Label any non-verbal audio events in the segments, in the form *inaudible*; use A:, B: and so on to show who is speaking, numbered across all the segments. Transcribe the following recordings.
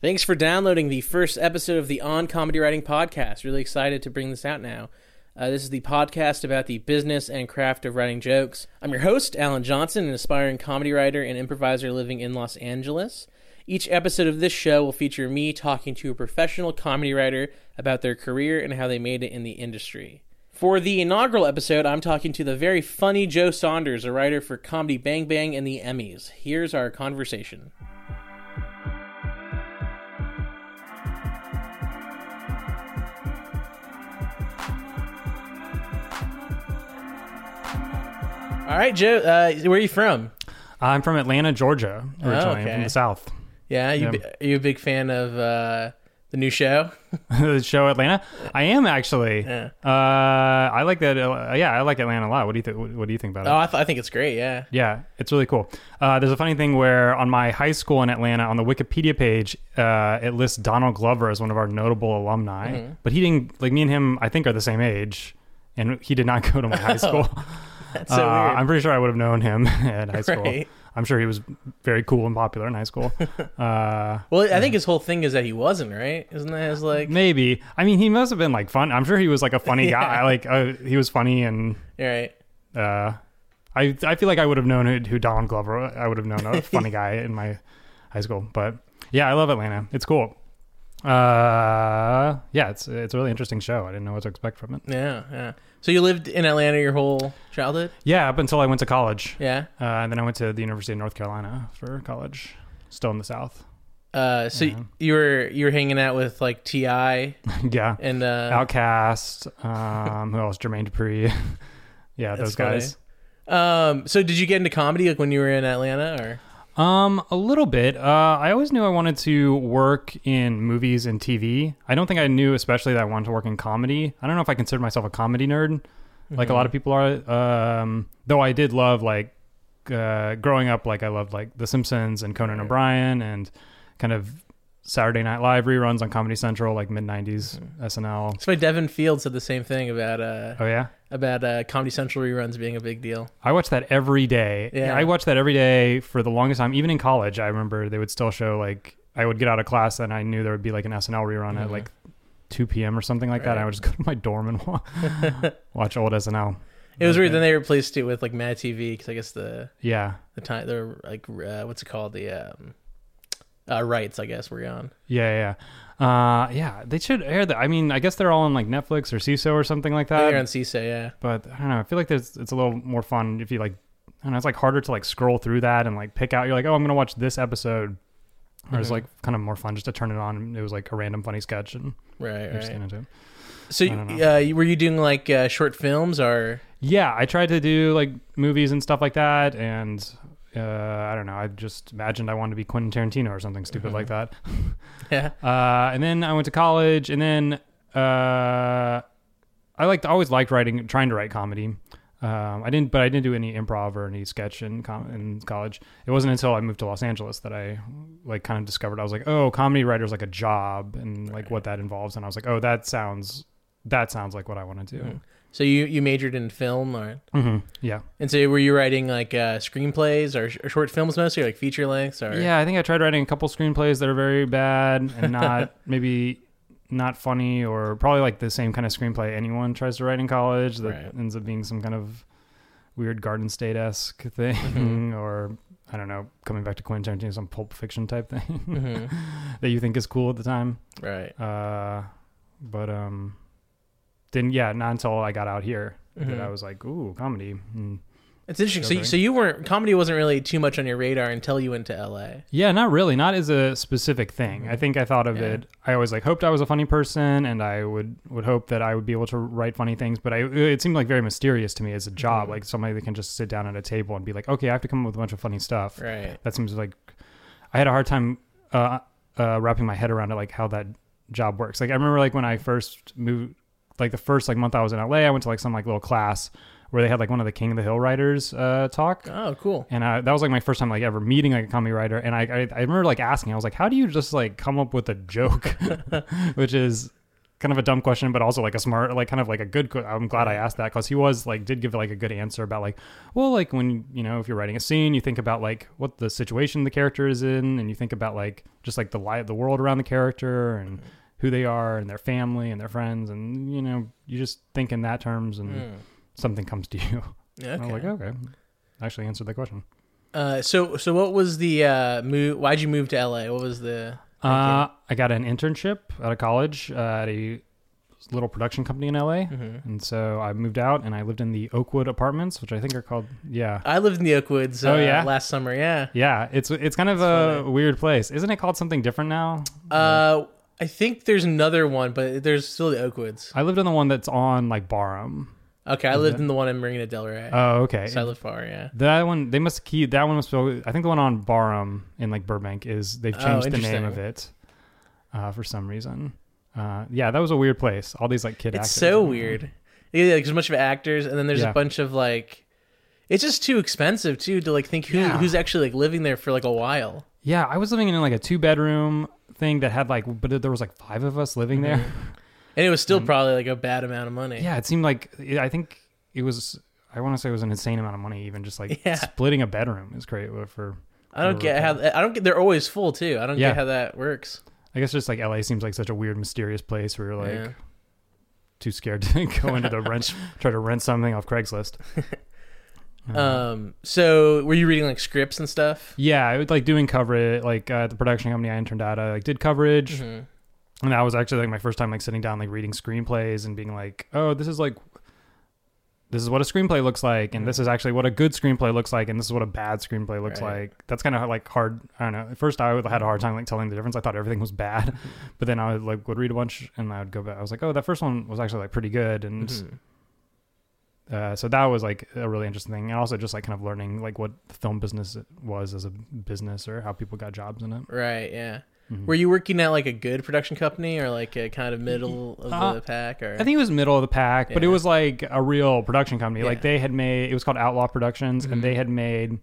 A: Thanks for downloading the first episode of the On Comedy Writing Podcast. Really excited to bring this out now. Uh, this is the podcast about the business and craft of writing jokes. I'm your host, Alan Johnson, an aspiring comedy writer and improviser living in Los Angeles. Each episode of this show will feature me talking to a professional comedy writer about their career and how they made it in the industry. For the inaugural episode, I'm talking to the very funny Joe Saunders, a writer for Comedy Bang Bang and the Emmys. Here's our conversation. All right, Joe, uh, where are you from?
B: I'm from Atlanta, Georgia, originally.
A: okay.
B: I'm from the South.
A: Yeah, you
B: Yeah.
A: are you a big fan of uh, the new show? *laughs* *laughs*
B: the show Atlanta. I am actually.
A: Yeah.
B: Uh, I like that. Uh, yeah, I like Atlanta a lot. What do you think? What, do you think about it?
A: Oh, I, th- I think it's great. Yeah.
B: Yeah, it's really cool. Uh, there's a funny thing where on my high school in Atlanta, on the Wikipedia page, uh, it lists Donald Glover as one of our notable alumni.
A: Mm-hmm.
B: But he didn't, like, me and him, I think, are the same age. And he did not *laughs* go to my high school. *laughs*
A: That's so
B: Uh,
A: weird.
B: I'm pretty sure I would have known him *laughs* at high school.
A: Right.
B: I'm sure he was very cool and popular in high school. *laughs* Uh,
A: well, I think his whole thing is that he wasn't right. Isn't that his like?
B: maybe. I mean, he must have been like fun. I'm sure he was like a funny
A: Yeah.
B: guy. Like uh, he was funny, and
A: right.
B: uh, I I feel like I would have known who, who Donald Glover. I would have known a funny guy in my high school. But yeah, I love Atlanta. It's cool. Uh, yeah, it's it's a really interesting show. I didn't know what to expect from it.
A: Yeah, yeah. So you lived in Atlanta your whole childhood?
B: Yeah, up until I went to college,
A: Yeah.
B: uh, and then I went to the University of North Carolina for college. Still in the South.
A: Uh, so
B: Yeah.
A: you were you were hanging out with like T.I. *laughs*
B: yeah.
A: and uh,
B: OutKast. Um, who else? Jermaine Dupri. *laughs* yeah, those guys.
A: um. So did you get into comedy like when you were in Atlanta or?
B: Um, a little bit. Uh, I always knew I wanted to work in movies and TV. I don't think I knew, especially that I wanted to work in comedy. I don't know if I consider myself a comedy nerd, like a lot of people are. Um, though I did love like uh, growing up. Like I loved like The Simpsons and Conan
A: Right.
B: O'Brien and kind of Saturday Night Live reruns on Comedy Central, like mid '90s SNL.
A: That's why Devin Field said the same thing about uh
B: Oh yeah.
A: About uh Comedy Central reruns being a big deal.
B: I watch that every day.
A: Yeah.
B: I watched that every day for the longest time. Even in college, I remember they would still show like I would get out of class and I knew there would be like an SNL rerun at
A: Mhm.
B: like 2 p.m. or something like that.
A: Right.
B: I would just go to my dorm and wa- *laughs* watch old SNL.
A: It was weird. Then they replaced it with like Mad TV because I guess the
B: Yeah,
A: the time they're like uh, what's it called the um uh, rights I guess were gone.
B: yeah, yeah, uh, yeah. They should air that. I mean, I guess they're all on like Netflix or Seeso or something like that.
A: they're on Seeso, yeah.
B: but I don't know. I feel like there's it's a little more fun if you like. I don't know. It's like harder to like scroll through that and like pick out. You're like, oh, I'm gonna watch this episode. Or it's
A: Mhm.
B: like kind of more fun just to turn it on. and It was like a random funny sketch and
A: Right, right.
B: into it.
A: So,
B: I don't know.
A: uh, were you doing like uh, short films or?
B: Yeah, I tried to do like movies and stuff like that, and uh, I don't know. I just imagined I wanted to be Quentin Tarantino or something stupid like *laughs* that. *laughs*
A: Yeah.
B: Uh, and then I went to college, and then uh, I liked always liked writing, trying to write comedy. Um, I didn't, but I didn't do any improv or any sketch in com- in college. It wasn't until I moved to Los Angeles that I like kind of discovered I was like, oh, comedy writer's like a job, and like what that involves. And I was like, oh, that sounds that sounds like what I want to do.
A: Mhm. So you you majored in film or?
B: hmm Yeah.
A: And so were you writing like uh, screenplays or, sh- or short films mostly, or like feature lengths or?
B: Yeah, I think I tried writing a couple screenplays that are very bad and *laughs* not maybe not funny or probably like the same kind of screenplay anyone tries to write in college that
A: Right.
B: ends up being some kind of weird Garden State esque *laughs* thing
A: Mhm.
B: or I don't know, coming back to Quentin Tarantino, some Pulp Fiction type thing
A: Mhm. *laughs*
B: that you think is cool at the time.
A: Right.
B: Uh, but um, then yeah, not until I got out here
A: Mhm.
B: that I was like, ooh, comedy. And
A: It's interesting. So, you- so you weren't comedy wasn't really too much on your radar until you went to LA.
B: Yeah, not really. Not as a specific thing.
A: Mhm.
B: I think I thought of
A: Yeah.
B: it. I always like hoped I was a funny person, and I would would hope that I would be able to write funny things. But I it seemed like very mysterious to me as a job,
A: Mhm.
B: like somebody that can just sit down at a table and be like, okay, I have to come up with a bunch of funny stuff.
A: Right.
B: That seems like I had a hard time uh, uh, wrapping my head around it, like how that job works. Like I remember like when I first moved, like the first like month I was in LA, I went to like some like little class where they had like one of the King of the Hill writers uh, talk.
A: Oh, cool.
B: And I, that was like my first time like ever meeting like a comedy writer. And I, I, I remember like asking, I was like, how do you just like come up with a joke? *laughs* Which is kind of a dumb question, but also like a smart, like kind of like a good. I'm glad I asked that because he was like did give like a good answer about like, well, like when you know if you're writing a scene, you think about like what the situation the character is in, and you think about like just like the light, the world around the character, and who they are, and their family, and their friends, and you know you just think in that terms, and
A: Mm.
B: something comes to you.
A: Okay.
B: And I was like, okay, I actually answered that question.
A: Uh, so so what was the uh move? Why'd you move to LA? What was the?
B: Uh, I got an internship out of college uh, at a little production company in LA.
A: Mhm.
B: And so I moved out and I lived in the Oakwood apartments, which I think are called, yeah.
A: I lived in the Oakwoods. Uh,
B: Oh, yeah?
A: last summer. Yeah.
B: Yeah, it's it's kind of
A: That's
B: a
A: funny.
B: weird place. Isn't it called something different now?
A: Uh, I think there's another one, but there's still the Oakwoods.
B: I lived in the one that's on like Barham.
A: Okay, I lived in the one in Marina Del Rey.
B: Oh, okay.
A: so I live far. Yeah.
B: that one they must keep that one must be, I think the one on Barham in like Burbank is they've
A: Oh,
B: changed the name
A: interesting.
B: of it uh, for some reason. Uh, yeah, that was a weird place. All these like kid actors.
A: It's
B: actors
A: so
B: and-
A: weird. Yeah, like, there's a bunch of actors, and then there's
B: Yeah.
A: a bunch of like. It's just too expensive too to like think who,
B: Yeah.
A: who's actually like living there for like a while.
B: Yeah, I was living in like a two bedroom thing that had like, but there was like five of us living there. Mm-hmm.
A: And it was still probably like a bad amount of money.
B: Yeah, it seemed like I think it was. I want to say it was an insane amount of money, even just like
A: Yeah.
B: splitting a bedroom is great uh, for.
A: I don't get how I don't get. They're always full too. I don't
B: Yeah.
A: get how that works.
B: I guess just like LA seems like such a weird, mysterious place where you're like
A: Yeah.
B: too scared to *laughs* go into the rent, try to rent something off Craigslist. *laughs* Uh,
A: Um. So were you reading like scripts and stuff?
B: yeah, I was like doing coverage, like uh, the production company I interned at. I like did coverage,
A: Mhm.
B: and that was actually like my first time like sitting down like reading screenplays and being like oh this is like this is what a screenplay looks like and this is actually what a good screenplay looks like and this is what a bad screenplay looks
A: Right.
B: like that's kind of like hard i don't know at first i would- had a hard time like telling the difference i thought everything was bad but then i would like would read a bunch and i would go back i was like oh that first one was actually like pretty good and
A: Mhm.
B: Uh, so that was like a really interesting thing and also just like kind of learning like what the film business was as a business or how people got jobs in it
A: Right. Yeah.
B: Mhm.
A: Were you working at like a good production company or like a kind of middle of
B: Uh,
A: the pack? Or
B: I think it was middle of the pack, but it was like a real production company. Like they had made it was called Outlaw Productions,
A: Mhm.
B: and they had made.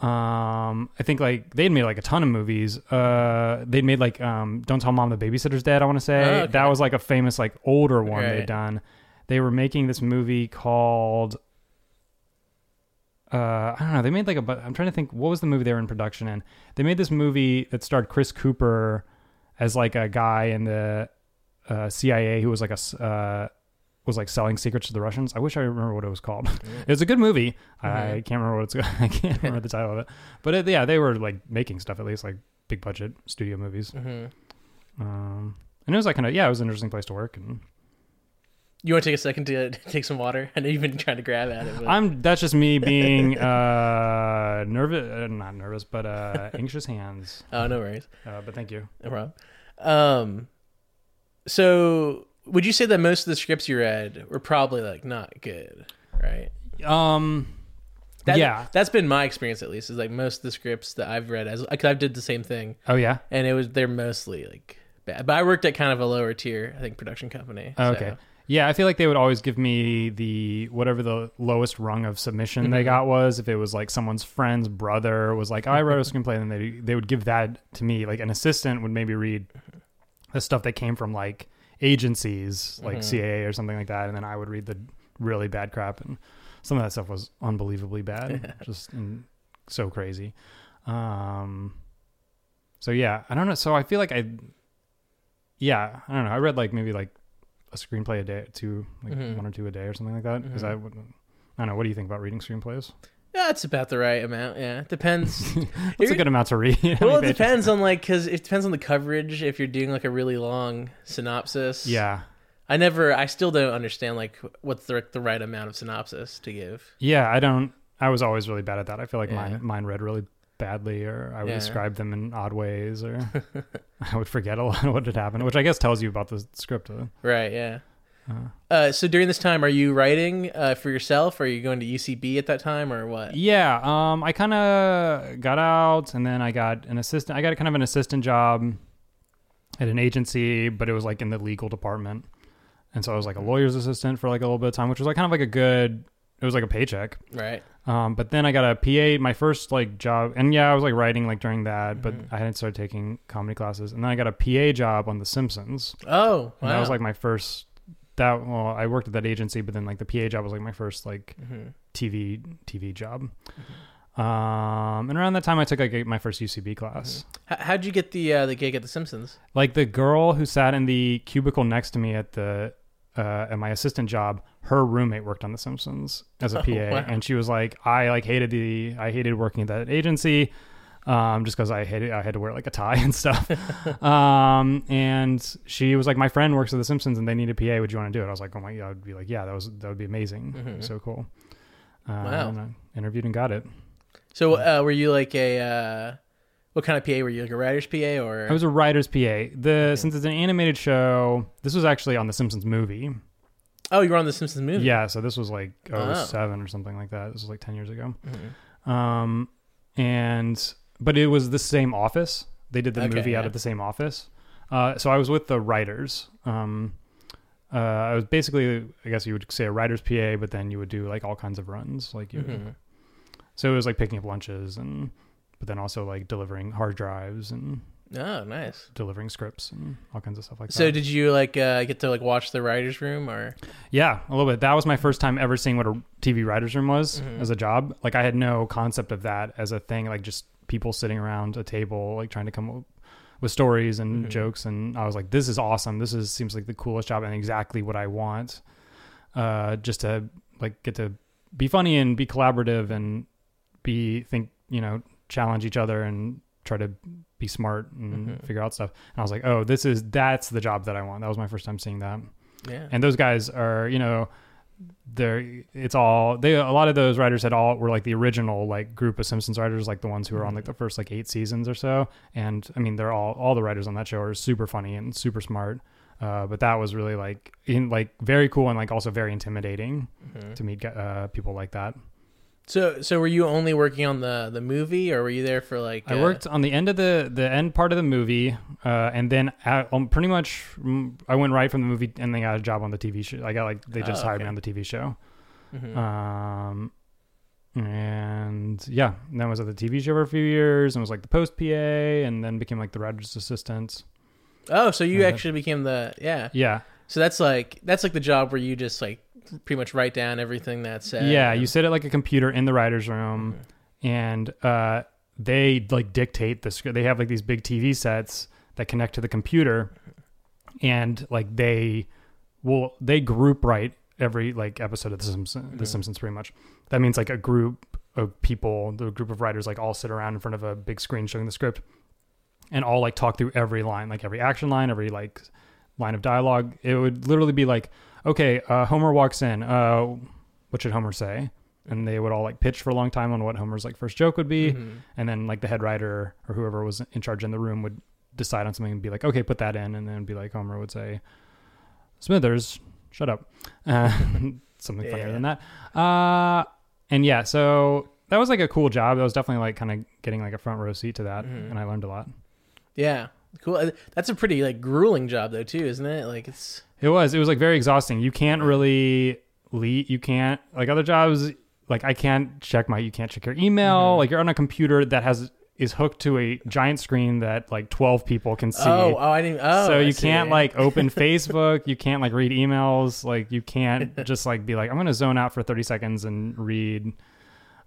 B: Um, I think like they'd made like a ton of movies. Uh, they'd made like um, Don't Tell Mom the Babysitter's Dead. I want to say
A: Oh, okay.
B: that was like a famous like older one
A: Right.
B: they'd done. They were making this movie called. Uh, I don't know. They made like a. I'm trying to think. What was the movie they were in production in? They made this movie that starred Chris Cooper as like a guy in the uh, CIA who was like a uh, was like selling secrets to the Russians. I wish I remember what it was called. *laughs* it was a good movie. I can't remember what it's. Called. *laughs* I can't remember the title of it. But it, yeah, they were like making stuff at least like big budget studio movies.
A: hmm
B: Um, and it was like kind of yeah, it was an interesting place to work. And
A: You want to take a second to *laughs* take some water? *laughs* I know you've been trying to grab at it. But...
B: I'm that's just me being *laughs* uh nervous, uh, not nervous, but uh anxious hands.
A: oh, no worries.
B: Uh, but thank you.
A: No problem. Um, so would you say that most of the scripts you read were probably like not good, right?
B: Um,
A: That,
B: yeah.
A: that's been my experience at least. Is like most of the scripts that I've read as like I've did the same thing,
B: Oh yeah.
A: and it was they're mostly like bad. But I worked at kind of a lower tier, I think, production company.
B: Oh,
A: so-
B: okay. Yeah, I feel like they would always give me the whatever the lowest rung of submission they
A: Mhm.
B: got was. If it was like someone's friend's brother was like, I wrote a screenplay, and they they would give that to me. Like an assistant would maybe read the stuff that came from like agencies, like
A: Mhm.
B: CAA or something like that, and then I would read the really bad crap, and some of that stuff was unbelievably bad, *laughs* just and so crazy. Um, so yeah, I don't know. So I feel like I, yeah, I don't know. I read like maybe like a screenplay a day, two, like
A: Mhm.
B: one or two a day or something like that. Because
A: Mhm.
B: I I don't know. What do you think about reading screenplays?
A: Yeah, it's about the right amount. Yeah, it depends. *laughs*
B: What's
A: You're-
B: a good amount to read? *laughs*
A: Well, it
B: pages?
A: depends on like because it depends on the coverage. If you're doing like a really long synopsis,
B: Yeah,
A: I never, I still don't understand like what's the the right amount of synopsis to give.
B: yeah. I don't. I was always really bad at that. I feel like
A: Yeah.
B: mine mine read really badly, or I would
A: Yeah.
B: describe them in odd ways, or *laughs* *laughs* I would forget a lot of what had happened, which I guess tells you about the script.
A: Right. Yeah.
B: uh,
A: Uh, so during this time, are you writing uh, for yourself? Or are you going to UCB at that time, or what?
B: Yeah, um, I kind of got out, and then I got an assistant. I got kind of an assistant job at an agency, but it was like in the legal department, and so I was like a lawyer's assistant for like a little bit of time, which was like kind of like a good. It was like a paycheck,
A: Right.
B: Um, but then I got a PA, my first like job, and yeah, I was like writing like during that, but
A: Mhm.
B: I hadn't started taking comedy classes, and then I got a PA job on The Simpsons.
A: Oh,
B: And
A: wow.
B: that was like my first. That well, I worked at that agency, but then like the PA job was like my first like
A: Mhm.
B: TV TV job.
A: Mm-hmm.
B: Um, and around that time, I took like my first UCB class.
A: H- how'd you get the uh, the gig at The Simpsons?
B: Like the girl who sat in the cubicle next to me at the uh, at my assistant job, her roommate worked on The Simpsons as a
A: Oh,
B: PA,
A: wow.
B: and she was like, I like hated the I hated working at that agency. Um, just because I hated, I had to wear like a tie *laughs* and stuff. *laughs* um, and she was like, my friend works at The Simpsons, and they need a PA. Would you want to do it? I was like, oh my, god, I'd be like, yeah, that was that would be amazing.
A: Mhm.
B: so cool. Uh,
A: Wow.
B: and I interviewed and got it.
A: So, uh, were you like a uh, what kind of PA were you? Like a writer's PA or?
B: I was a writer's PA. The since it's an animated show, this was actually on the Simpsons movie.
A: oh, you were on the Simpsons movie.
B: Yeah, so this was like
A: Oh.
B: 07 or something like that. This was like 10 years ago.
A: Mhm.
B: Um and but it was the same office. They did the
A: Okay,
B: movie out
A: yeah.
B: of the same office. Uh so I was with the writers. Um uh I was basically I guess you would say a writer's PA, but then you would do like all kinds of runs like you
A: Mhm.
B: So it was like picking up lunches and but then also like delivering hard drives and
A: Oh, nice.
B: delivering scripts and all kinds of stuff like
A: So,
B: that.
A: So did you like uh, get to like watch the writers' room or?
B: Yeah, a little bit. That was my first time ever seeing what a TV writer's room was
A: Mhm.
B: as a job. Like I had no concept of that as a thing. Like just people sitting around a table, like trying to come up with stories and
A: Mhm.
B: jokes. And I was like, this is awesome. This is seems like the coolest job and exactly what I want. Uh, just to like get to be funny and be collaborative and be think you know challenge each other and try to be smart and
A: Mhm.
B: figure out stuff. And I was like, oh, this is that's the job that I want. That was my first time seeing that
A: Yeah.
B: and those guys are you know they're it's all they a lot of those writers had all were like the original like group of simpsons writers like the ones who were on like the first like eight seasons or so and i mean they're all all the writers on that show are super funny and super smart uh, but that was really like in like very cool and like also very intimidating
A: Mhm.
B: to meet uh, people like that
A: So, so were you only working on the the movie, or were you there for like?
B: I
A: uh,
B: worked on the end of the the end part of the movie, uh, and then at, um, pretty much mm, I went right from the movie and then got a job on the TV show. I got like they just
A: Oh,
B: hired me on the TV show.
A: mhm.
B: Um, and yeah, and then was at the TV show for a few years and was like the post PA and then became like the writer's assistant.
A: oh, so you
B: uh,
A: actually became the yeah.
B: Yeah.
A: So that's like that's like the job where you just like pretty much write down everything that's said.
B: yeah. You sit at like a computer in the writer's room
A: Mhm.
B: and, uh, they like dictate the script. They have like these big TV sets that connect to the computer and like they will, they group write every like episode of the Simpsons, the
A: Mhm.
B: Simpsons pretty much. That means like a group of people, the group of writers like all sit around in front of a big screen showing the script and all like talk through every line, like every action line, every like line of dialogue. It would literally be like, okay, uh, Homer walks in. Uh, what should Homer say? And they would all like pitch for a long time on what Homer's like first joke would be,
A: Mhm.
B: and then like the head writer or whoever was in charge in the room would decide on something and be like, okay, put that in, and then be like Homer would say, Smithers, shut up, uh, *laughs* something funnier
A: Yeah.
B: than that. Uh, and yeah, so that was like a cool job. That was definitely like kind of getting like a front row seat to that,
A: Mhm.
B: and I learned a lot.
A: Yeah. Cool. Uh, That's a pretty like grueling job though too, isn't it? Like it's
B: It was. It was like very exhausting. You can't really lead. You can't like other jobs. Like I can't check my. You can't check your email.
A: Mhm.
B: Like you're on a computer that has is hooked to a giant screen that like 12 people can see.
A: oh oh I didn't oh
B: so you can't like open Facebook. You can't like read emails. Like you can't *laughs* just like be like I'm gonna zone out for 30 seconds and read.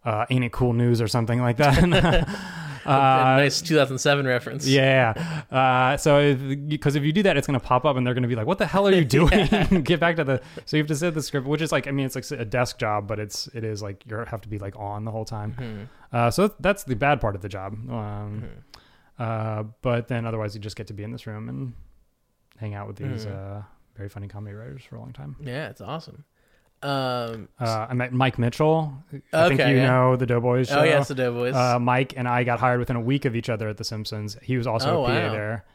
B: Uh, ain't it cool news or something like that? *laughs* Uh, *laughs*
A: nice 2007 reference.
B: yeah. Uh, so because if, you do that, it's going to pop up and they're going to be like, "What the hell are you *laughs* doing?" *laughs* Get back to the. So you have to sit the script, which is like, I mean, it's like a desk job, but it's it is like you have to be like on the whole time.
A: Mhm.
B: Uh, so that's the bad part of the job. Um,
A: Mhm.
B: uh, but then otherwise, you just get to be in this room and hang out with these
A: Mhm.
B: uh, very funny comedy writers for a long time.
A: Yeah, it's awesome. Um.
B: Uh, I met Mike Mitchell. I think
A: Okay,
B: you
A: yeah.
B: know the Doughboys show.
A: oh yes, the Doughboys.
B: Uh, Mike and I got hired within a week of each other at The Simpsons. He was also
A: Oh,
B: a PA
A: wow.
B: there,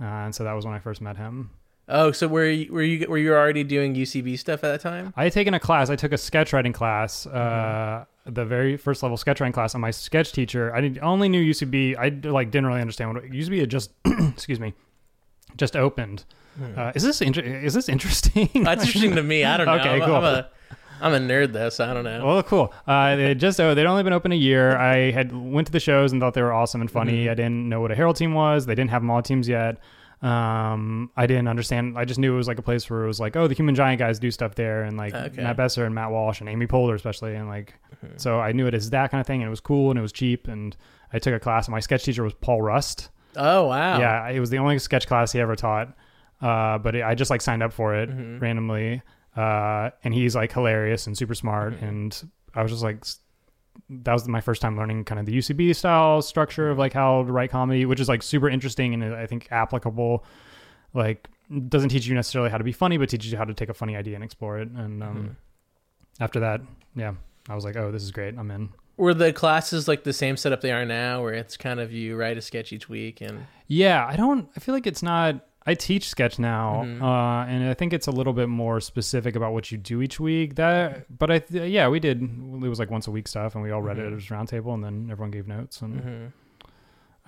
B: uh, and so that was when I first met him.
A: oh, so were you, were you were you already doing UCB stuff at that time?
B: I had taken a class. I took a sketch writing class,
A: Mm-hmm.
B: uh, the very first level sketch writing class. And my sketch teacher, I only knew UCB. I like didn't really understand what UCB had just, *clears throat* excuse me, just opened.
A: Hmm.
B: Uh, is this inter- is this interesting?
A: That's *laughs* interesting to me. I don't know.
B: Okay,
A: I'm, a-
B: cool.
A: I'm a I'm a nerd though, so I don't know.
B: Well, cool. Uh, they just oh, they'd only been open a year. I had went to the shows and thought they were awesome and funny.
A: Mhm.
B: I didn't know what a Herald team was. They didn't have Maude teams yet. Um, I didn't understand. I just knew it was like a place where it was like, oh, the Human Giant guys do stuff there, and like
A: Okay.
B: Matt Besser and Matt Walsh and Amy Poehler especially, and like
A: Mhm.
B: so I knew it as that kind of thing, and it was cool and it was cheap. And I took a class. And my sketch teacher was Paul Rust.
A: Oh wow.
B: Yeah, it was the only sketch class he ever taught. Uh, but I just like signed up for it
A: Mhm.
B: randomly. Uh, and he's like hilarious and super smart.
A: Mhm.
B: And I was just like, that was my first time learning kind of the UCB style structure of like how to write comedy, which is like super interesting and I think applicable. Like, doesn't teach you necessarily how to be funny, but teaches you how to take a funny idea and explore it. And um,
A: Mhm.
B: after that, yeah, I was like, oh, this is great. I'm in.
A: Were the classes like the same setup they are now, where it's kind of you write a sketch each week and
B: Yeah, I don't. I feel like it's not. I teach sketch now,
A: Mhm.
B: uh, and I think it's a little bit more specific about what you do each week. That, but I, th- yeah, we did. It was like once a week stuff, and we all read it
A: Mhm.
B: at a round table, and then everyone gave notes, and
A: Mhm.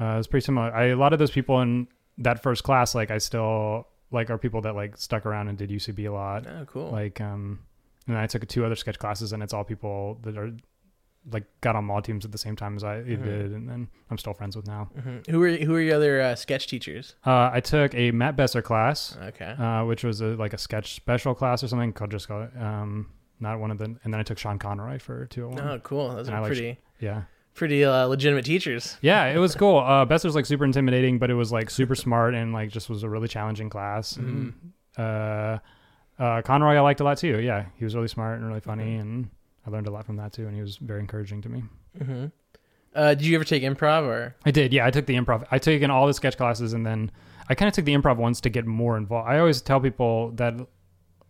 B: uh, it was pretty similar. I, a lot of those people in that first class, like I still like, are people that like stuck around and did UCB a lot.
A: oh cool.
B: Like, um, and I took two other sketch classes, and it's all people that are like got on Maude teams at the same time as I
A: Mhm.
B: did, and then I'm still friends with now.
A: Mhm. Who are who are your other uh, sketch teachers?
B: Uh, I took a Matt Besser class.
A: Okay.
B: uh, which was a, like a sketch special class or something called just called um, not one of the. And then I took Sean Conroy for two
A: oh cool. Those
B: and
A: are
B: like-
A: pretty
B: Yeah,
A: pretty uh, legitimate teachers. *laughs*
B: yeah, it was cool. Uh, Besser's like super intimidating, but it was like super smart and like just was a really challenging class. And, uh, uh, Conroy I liked a lot too. Yeah, he was really smart and really funny,
A: Mhm.
B: and I learned a lot from that too. And he was very encouraging to me.
A: hmm Uh, did you ever take improv or?
B: I did, yeah. I took the improv. I took in all the sketch classes, and then I kind of took the improv ones to get more involved. I always tell people that,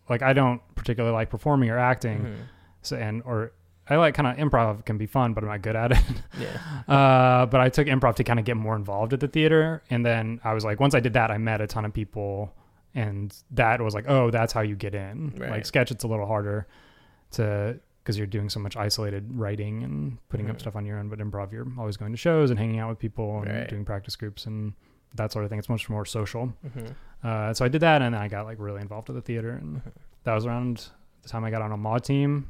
B: like, I don't particularly like performing or acting.
A: Mhm.
B: So and or I like kind of improv can be fun, but I'm not good at it. *laughs*
A: Yeah. *laughs*
B: uh, but I took improv to kind of get more involved at the theater, and then I was like, once I did that, I met a ton of people, and that was like, oh, that's how you get in.
A: Right.
B: Like sketch, it's a little harder to because you're doing so much isolated writing and putting up
A: Mhm.
B: stuff on your own. But improv, you're always going to shows and hanging out with people and
A: Right.
B: doing practice groups and that sort of thing. It's much more social.
A: hmm
B: Uh, so I did that, and then I got like really involved with the theater, and
A: Mhm.
B: that was around the time I got on a Maude team.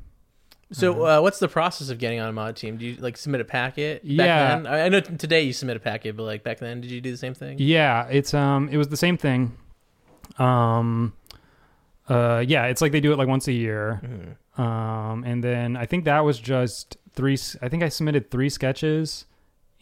A: So,
B: Uh,
A: uh, what's the process of getting on a Maude team? Do you like submit a packet? Back
B: Yeah.
A: then? I I know t- today you submit a packet, but like back then, did you do the same thing?
B: Yeah, it's um, it was the same thing. Um, uh, yeah, it's like they do it like once a year.
A: Mhm.
B: Um, and then I think that was just three. I think I submitted three sketches,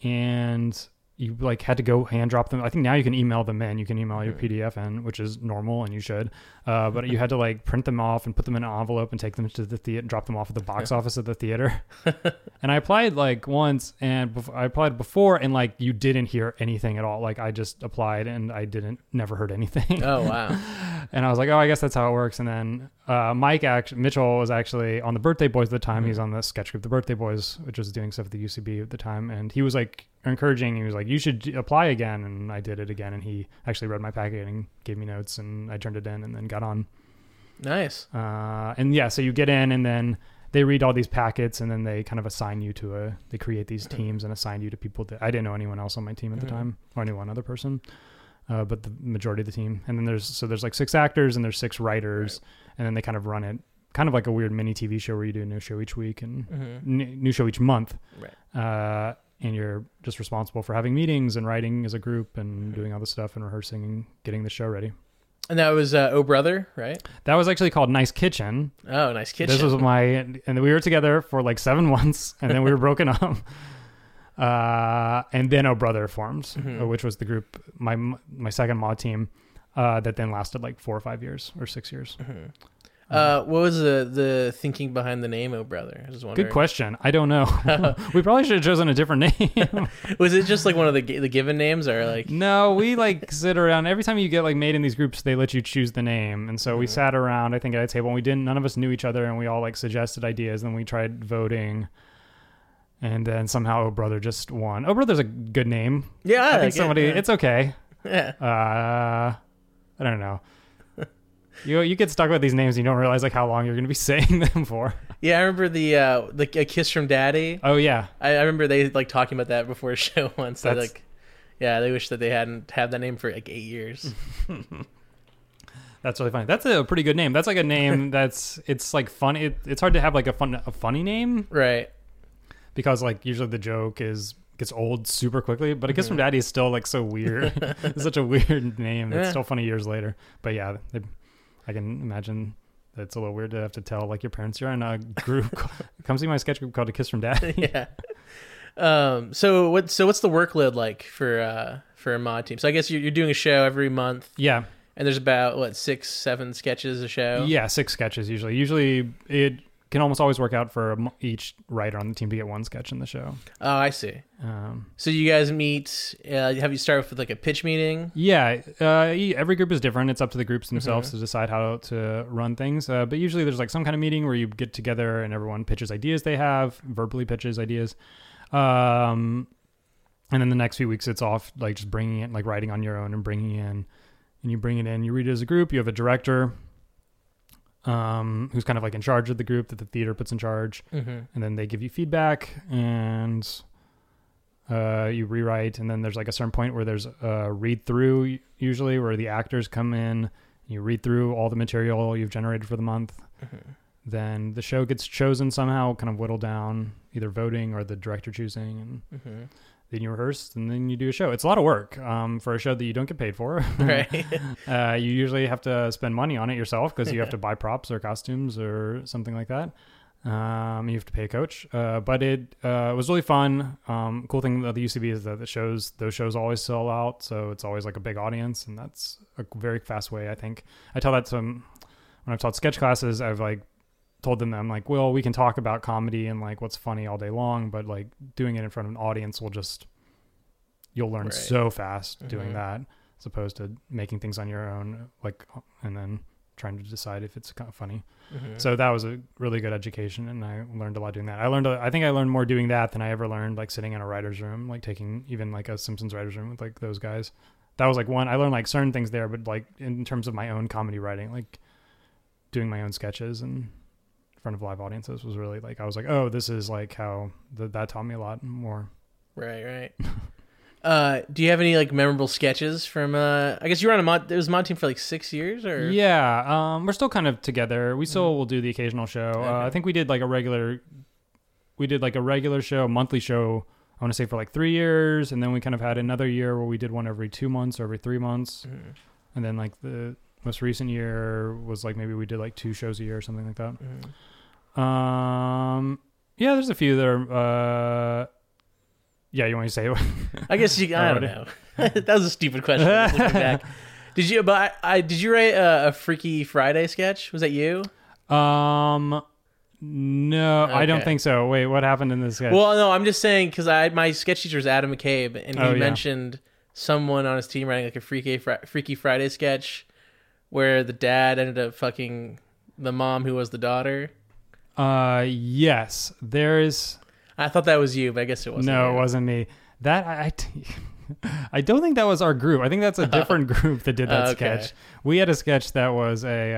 B: and you like had to go hand drop them. I think now you can email them in. You can email your. PDF in, which is normal, and you should. Uh, but you had to *laughs* like print them off and put them in an envelope and take them to the theater, and drop them off at the box office at the theater. *laughs* and I applied like once, and bef- I applied before, and like you didn't hear anything at all. Like I just applied, and I didn't never heard anything.
A: Oh wow. *laughs*
B: and I was like, oh, I guess that's how it works. And then uh, Mike actually, Mitchell was actually on the Birthday Boys at the time.
A: Mhm.
B: He's on the sketch group, the Birthday Boys, which was doing stuff at the UCB at the time. And he was like encouraging. He was like, you should apply again. And I did it again. And he actually read my packet and gave me notes, and I turned it in, and then got on.
A: Nice.
B: Uh, and yeah, so you get in, and then they read all these packets, and then they kind of assign you to a. They create these
A: Mhm.
B: teams and assign you to people that I didn't know anyone else on my team at the time, or any one other person. Uh, but the majority of the team, and then there's so there's like six actors and there's six writers, and then they kind of run it, kind of like a weird mini TV show where you do a new show each week and
A: hmm
B: n- new show each month.
A: Right.
B: Uh, and you're just responsible for having meetings and writing as a group and doing all the stuff and rehearsing and getting the show ready.
A: And that was uh, Oh Brother, right?
B: That was actually called Nice Kitchen.
A: Oh, nice kitchen.
B: This was my, and we were together for like seven *laughs* months, and then we were broken up. *laughs* Uh, and then Oh Brother formed, uh, which was the group, my my second Maude team, uh, that then lasted like four or five years or six years.
A: Mhm. Uh, what was the the thinking behind the name Oh Brother? I was wondering.
B: Good question. I don't know. *laughs* we probably should have chosen a different name. *laughs*
A: Was it just like one of the the given names, or like?
B: no, we like sit around. Every time you get like made in these groups, they let you choose the name, and so we
A: Mhm.
B: sat around. I think at a table, and we didn't. None of us knew each other, and we all like suggested ideas. And we tried voting, and then somehow Oh Brother just won. Oh Brother's a good name.
A: Yeah,
B: I think
A: get it,
B: somebody.
A: yeah.
B: It's okay.
A: yeah.
B: Uh, I don't know. You you get stuck with these names, and you don't realize like how long you're going to be *laughs* saying them for.
A: Yeah, I remember the uh, the a kiss from Daddy.
B: Oh yeah,
A: I, I remember they like talking about that before a *laughs* show once. Like, yeah, they wish that they hadn't had that name for like eight years. *laughs*
B: That's really funny. That's a pretty good name. That's like a name that's it's like fun. It, it's hard to have like a fun a funny name
A: Right.
B: because like usually the joke is gets old super quickly. But a kiss from daddy is still like so weird. it's such a weird name. It's
A: Yeah.
B: still funny years later. But yeah, they, I can imagine. that It's a little weird to have to tell like your parents you're in a group. *laughs* come see my sketch group called a kiss from dad. *laughs*
A: yeah. Um. So what? So what's the workload like for uh for a mod team? So I guess you're, you're doing a show every month,
B: yeah,
A: and there's about what six, seven sketches a show.
B: Yeah, six sketches usually. Usually it can almost always work out for each writer on the team to get one sketch in the show.
A: Oh, I see.
B: Um,
A: So you guys meet. Uh, have you start with like a pitch meeting?
B: yeah, uh, every group is different. It's up to the groups themselves
A: Mm-hmm.
B: to decide how to run things. Uh, but usually there's like some kind of meeting where you get together and everyone pitches ideas they have, verbally pitches ideas. Um, and then the next few weeks it's off like just bringing it, like writing on your own and bringing in, and you bring it in. You read it as a group. You have a director. Um, who's kind of like in charge of the group that the theater puts in charge.
A: Mm-hmm.
B: and then they give you feedback and uh, you rewrite and then there's like a certain point where there's a read through usually where the actors come in you read through all the material you've generated for the month
A: Mm-hmm.
B: then the show gets chosen somehow kind of whittled down either voting or the director choosing and
A: Mm-hmm.
B: Then you rehearse and then you do a show it's a lot of work um, for a show that you don't get paid for *laughs*
A: Right.
B: uh, you usually have to spend money on it yourself because you have to *laughs* buy props or costumes or something like that. Um, you have to pay a coach, uh, but it uh, was really fun. Um, cool thing about the UCB is that the shows, those shows always sell out, so it's always like a big audience, and that's a very fast way. I think I tell that to when I've taught sketch classes. I've like told them that I'm like, well, we can talk about comedy and like what's funny all day long, but like doing it in front of an audience will just you'll learn
A: Right.
B: so fast
A: Mhm.
B: doing that as opposed to making things on your own, like, and then trying to decide if it's kind of funny.
A: Mhm.
B: So that was a really good education, and I learned a lot doing that. I learned, I think I learned more doing that than I ever learned like sitting in a writer's room, like taking even like a Simpsons writer's room with like those guys. That was like one. I learned like certain things there, but like in terms of my own comedy writing, like doing my own sketches and front of live audiences was really like I was like, oh, this is like how th- that taught me a lot more.
A: Right, right. *laughs* uh, do you have any like memorable sketches from? Uh, I guess you were on a Maude. It was Maude team for like six years, or
B: Yeah, um, we're still kind of together. We still will do the occasional show. Uh, I
A: Mm-hmm.
B: Think we did like a regular, we did like a regular show, monthly show. I want to say for like three years, and then we kind of had another year where we did one every two months or every three months,
A: Mhm,
B: and then like the most recent year was like maybe we did like two shows a year or something like that.
A: mhm.
B: Um, yeah, there's a few that are. Uh, yeah, you want me to say it?
A: I guess you. I don't know. *laughs* that was a stupid question. looking back. *laughs* Did you? But I, I did you write a, a Freaky Friday sketch? Was that you?
B: um, no, I don't think so. Wait, what happened in this sketch?
A: Well, no, I'm just saying because I my sketch teacher is Adam McCabe, and he
B: Oh, yeah.
A: mentioned someone on his team writing like a Freaky Freaky Friday sketch where the dad ended up fucking the mom who was the daughter.
B: Uh, yes, there's.
A: I thought that was you, but I guess it wasn't.
B: no,
A: you.
B: it wasn't me. That I, *laughs* I, don't think that was our group. I think that's a different *laughs* group that did that
A: Okay.
B: sketch. We had a sketch that was a,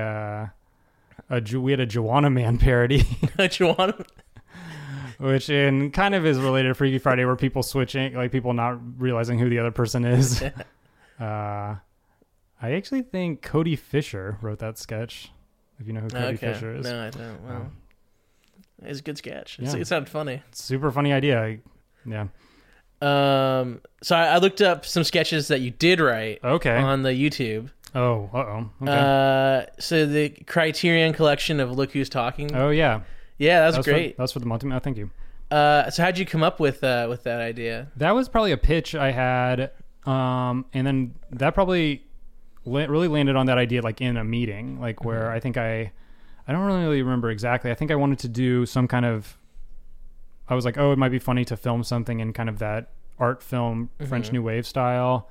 B: uh, a we had a Joanna Man *laughs* parody,
A: you want?
B: which in kind of is related to Freaky Friday, where people switching, like people not realizing who the other person is. uh, I actually think Cody Fisher wrote that sketch. If you know who Cody
A: okay.
B: Fisher is,
A: No, I don't. Well, it's a good sketch. It's,
B: Yeah.
A: it sounded funny.
B: super funny idea. I- yeah.
A: Um, so I, I looked up some sketches that you did write
B: Okay.
A: on the YouTube.
B: oh. Uh oh. Okay.
A: Uh, so the Criterion collection of Look Who's Talking.
B: oh yeah.
A: yeah, that was
B: That's
A: great.
B: For, that's for the multi. Oh, thank you.
A: Uh, so how'd you come up with uh with that idea?
B: That was probably a pitch I had, um, and then that probably really landed on that idea like in a meeting, like where I think I, I don't really remember exactly. I think I wanted to do some kind of. I was like, oh, it might be funny to film something in kind of that art film French
A: Mhm.
B: New Wave style,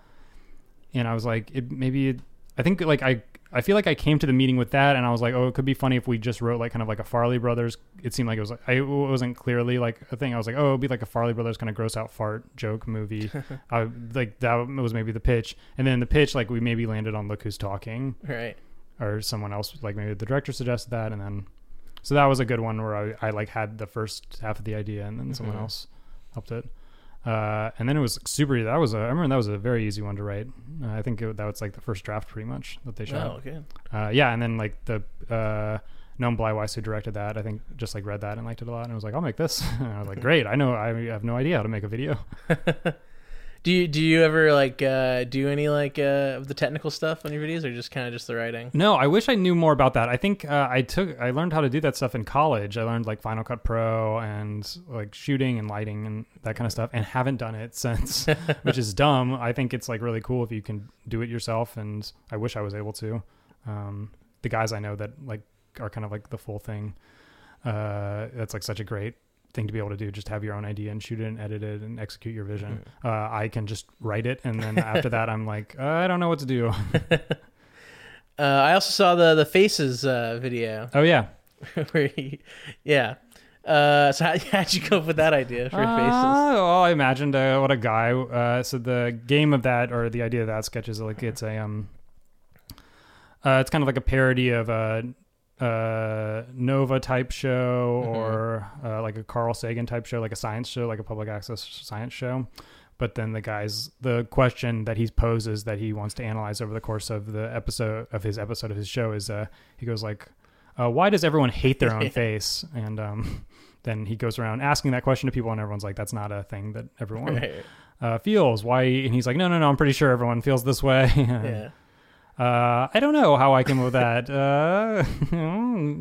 B: and I was like, it maybe. It, I think like I. I feel like I came to the meeting with that, and I was like, "Oh, it could be funny if we just wrote like kind of like a Farrelly Brothers." It seemed like it was like I it wasn't clearly like a thing. I was like, "Oh, it'd be like a Farrelly Brothers kind of gross out fart joke movie." *laughs* I, like that was maybe the pitch, and then the pitch like we maybe landed on "Look Who's Talking"
A: Right.
B: Or someone else like maybe the director suggested that, and then so that was a good one where I, I like had the first half of the idea, and then someone
A: Mhm.
B: else helped it. Uh, and then it was super. That was a. I remember that was a very easy one to write. Uh, I think it, that was like the first draft, pretty much that they shot.
A: Oh, okay.
B: Uh, yeah, and then like the uh, Noam Blyweiss who directed that, I think just like read that and liked it a lot, and I was like, I'll make this. *laughs* and I was like, *laughs* great. I know. I have no idea how to make a video. *laughs*
A: Do you do you ever like uh, do any like uh, of the technical stuff on your videos, or just kind of just the writing?
B: No, I wish I knew more about that. I think uh, I took I learned how to do that stuff in college. I learned like Final Cut Pro and like shooting and lighting and that kind of stuff, and haven't done it *laughs* since, *laughs* which is dumb. I think it's like really cool if you can do it yourself, and I wish I was able to. Um, the guys I know that like are kind of like the full thing. Uh, that's like such a great thing to be able to do. Just have your own idea and shoot it and edit it and execute your vision. Uh, I can just write it, and then *laughs* after that, I'm like, uh, I don't know what to do. *laughs*
A: Uh, I also saw the the faces uh, video
B: oh yeah. *laughs*
A: where he, yeah. Uh, so how, how'd you come up with that idea for
B: Uh,
A: faces?
B: well, I imagined uh, what a guy. Uh, so the game of that, or the idea of that sketch is like it's a um, uh, it's kind of like a parody of a, uh Nova type show
A: Mhm.
B: or uh, like a Carl Sagan type show, like a science show, like a public access science show. But then the guy's the question that he poses that he wants to analyze over the course of the episode of his episode of his show is uh he goes like, uh, why does everyone hate their own *laughs* face? And um, *laughs* then he goes around asking that question to people, and everyone's like, that's not a thing that everyone
A: Right.
B: uh, feels. Why? And he's like, no, no, no, I'm pretty sure everyone feels this way. *laughs*
A: Yeah.
B: Uh, I don't know how I came up with that. Uh,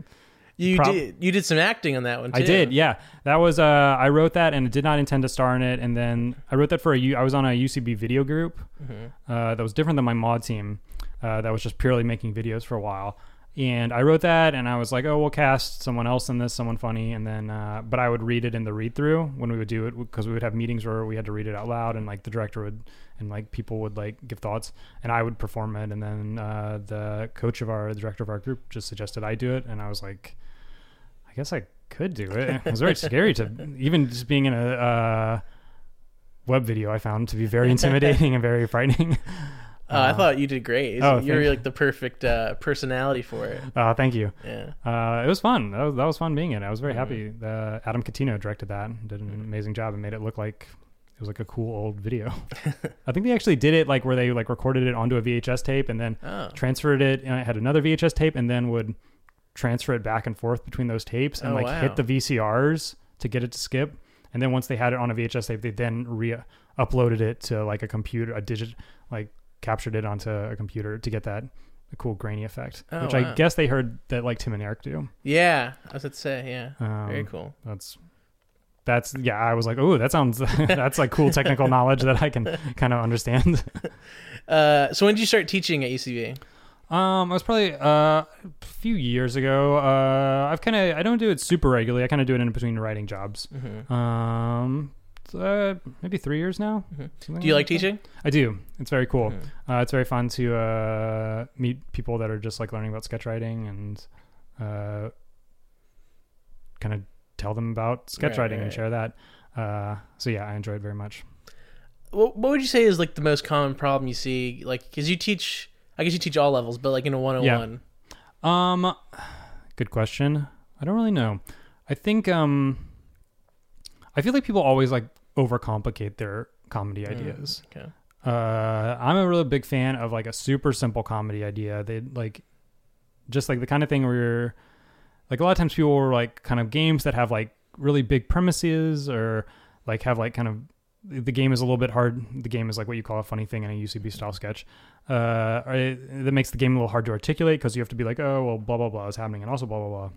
B: *laughs*
A: You
B: Prob-
A: did you did some acting on that one too.
B: I did, yeah. That was uh, I wrote that and did not intend to star in it. And then I wrote that for a U. I was on a UCB video group
A: Mhm.
B: uh, that was different than my Maude team. Uh, that was just purely making videos for a while. And I wrote that, and I was like, "Oh, we'll cast someone else in this, someone funny." And then, uh, but I would read it in the read through when we would do it because we would have meetings where we had to read it out loud, and like the director would, and like people would like give thoughts, and I would perform it. And then uh, the coach of our, the director of our group, just suggested I do it, and I was like, I guess I could do it. It was very scary to even just being in a uh, web video. I found to be very *laughs* intimidating and very frightening.
A: Uh, I
B: Uh,
A: thought you did great.
B: oh,
A: You're
B: thank-
A: like the perfect uh, personality for it. *laughs*
B: Uh, thank you.
A: Yeah.
B: Uh, it was fun. That was, that was fun being in. it. I was very happy. Uh, Adam Catino directed that. Did an amazing job and made it look like it was like a cool old video. *laughs* I think they actually did it like where they like recorded it onto a VHS tape and then
A: Oh.
B: transferred it and it had another VHS tape and then would transfer it back and forth between those tapes and
A: Oh,
B: like
A: wow.
B: hit the VCRs to get it to skip. And then once they had it on a VHS tape, they then re uploaded it to like a computer, a digit, like captured it onto a computer to get that cool grainy effect,
A: Oh,
B: which
A: wow.
B: I guess they heard that like Tim and Eric do.
A: Yeah, I was say, yeah.
B: Um,
A: Very cool.
B: That's that's yeah. I was like, oh, that sounds *laughs* that's like cool technical knowledge that I can *laughs* kind of understand.
A: Uh, so when did you start teaching at UCB?
B: Um, I was probably uh, a few years ago. Uh, I've kind of I don't do it super regularly. I kind of do it in between writing jobs.
A: hmm
B: Um, uh, maybe three years now.
A: Mhm. Do you like
B: that.
A: teaching?
B: I do. It's very cool.
A: Mhm.
B: Uh, it's very fun to uh, meet people that are just like learning about sketch writing and uh, kind of tell them about sketch
A: Right,
B: writing and
A: right.
B: share that. Uh, so yeah, I enjoy it very much.
A: What, what would you say is like the most common problem you see? Like, because you teach, I guess you teach all levels, but like in a one-on-one.
B: Um, good question. I don't really know. I think um, I feel like people always like overcomplicate their comedy ideas.
A: Okay.
B: Uh, I'm a really big fan of like a super simple comedy idea. They like just like the kind of thing where you're like a lot of times people were like kind of games that have like really big premises or like have like kind of the game is a little bit hard. The game is like what you call a funny thing in a UCB style sketch. Uh, it, that makes the game a little hard to articulate because you have to be like, oh well, blah blah blah is happening, and also blah blah blah.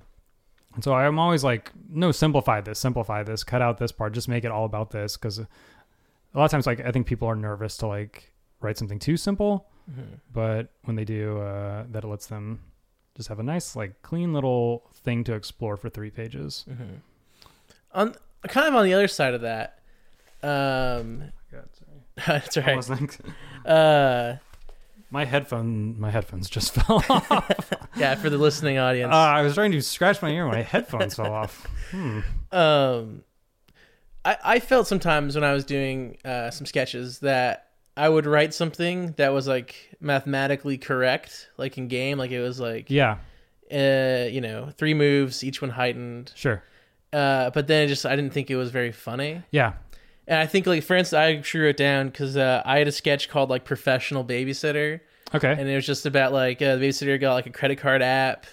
B: And so I'm always like, no, simplify this, simplify this, cut out this part, just make it all about this because a lot of times like I think people are nervous to like write something too simple,
A: Mhm.
B: but when they do, uh, that it lets them just have a nice like clean little thing to explore for three pages.
A: Mhm. On kind of on the other side of that, um, *laughs* that's
B: I
A: right.
B: was like, *laughs*
A: Uh,
B: my headphone, my headphones just *laughs* fell off.
A: yeah, for the listening audience.
B: Uh, I was trying to scratch my ear, when my headphones fell off. Hmm.
A: um I, I felt sometimes when I was doing uh, some sketches that I would write something that was like mathematically correct, like in game, like it was like
B: Yeah,
A: uh, you know three moves, each one heightened.
B: sure.
A: Uh, but then it just I didn't think it was very funny.
B: Yeah,
A: And I think like for instance, I actually wrote down because uh, I had a sketch called like professional babysitter,
B: Okay.
A: and it was just about like uh, the babysitter got like a credit card app.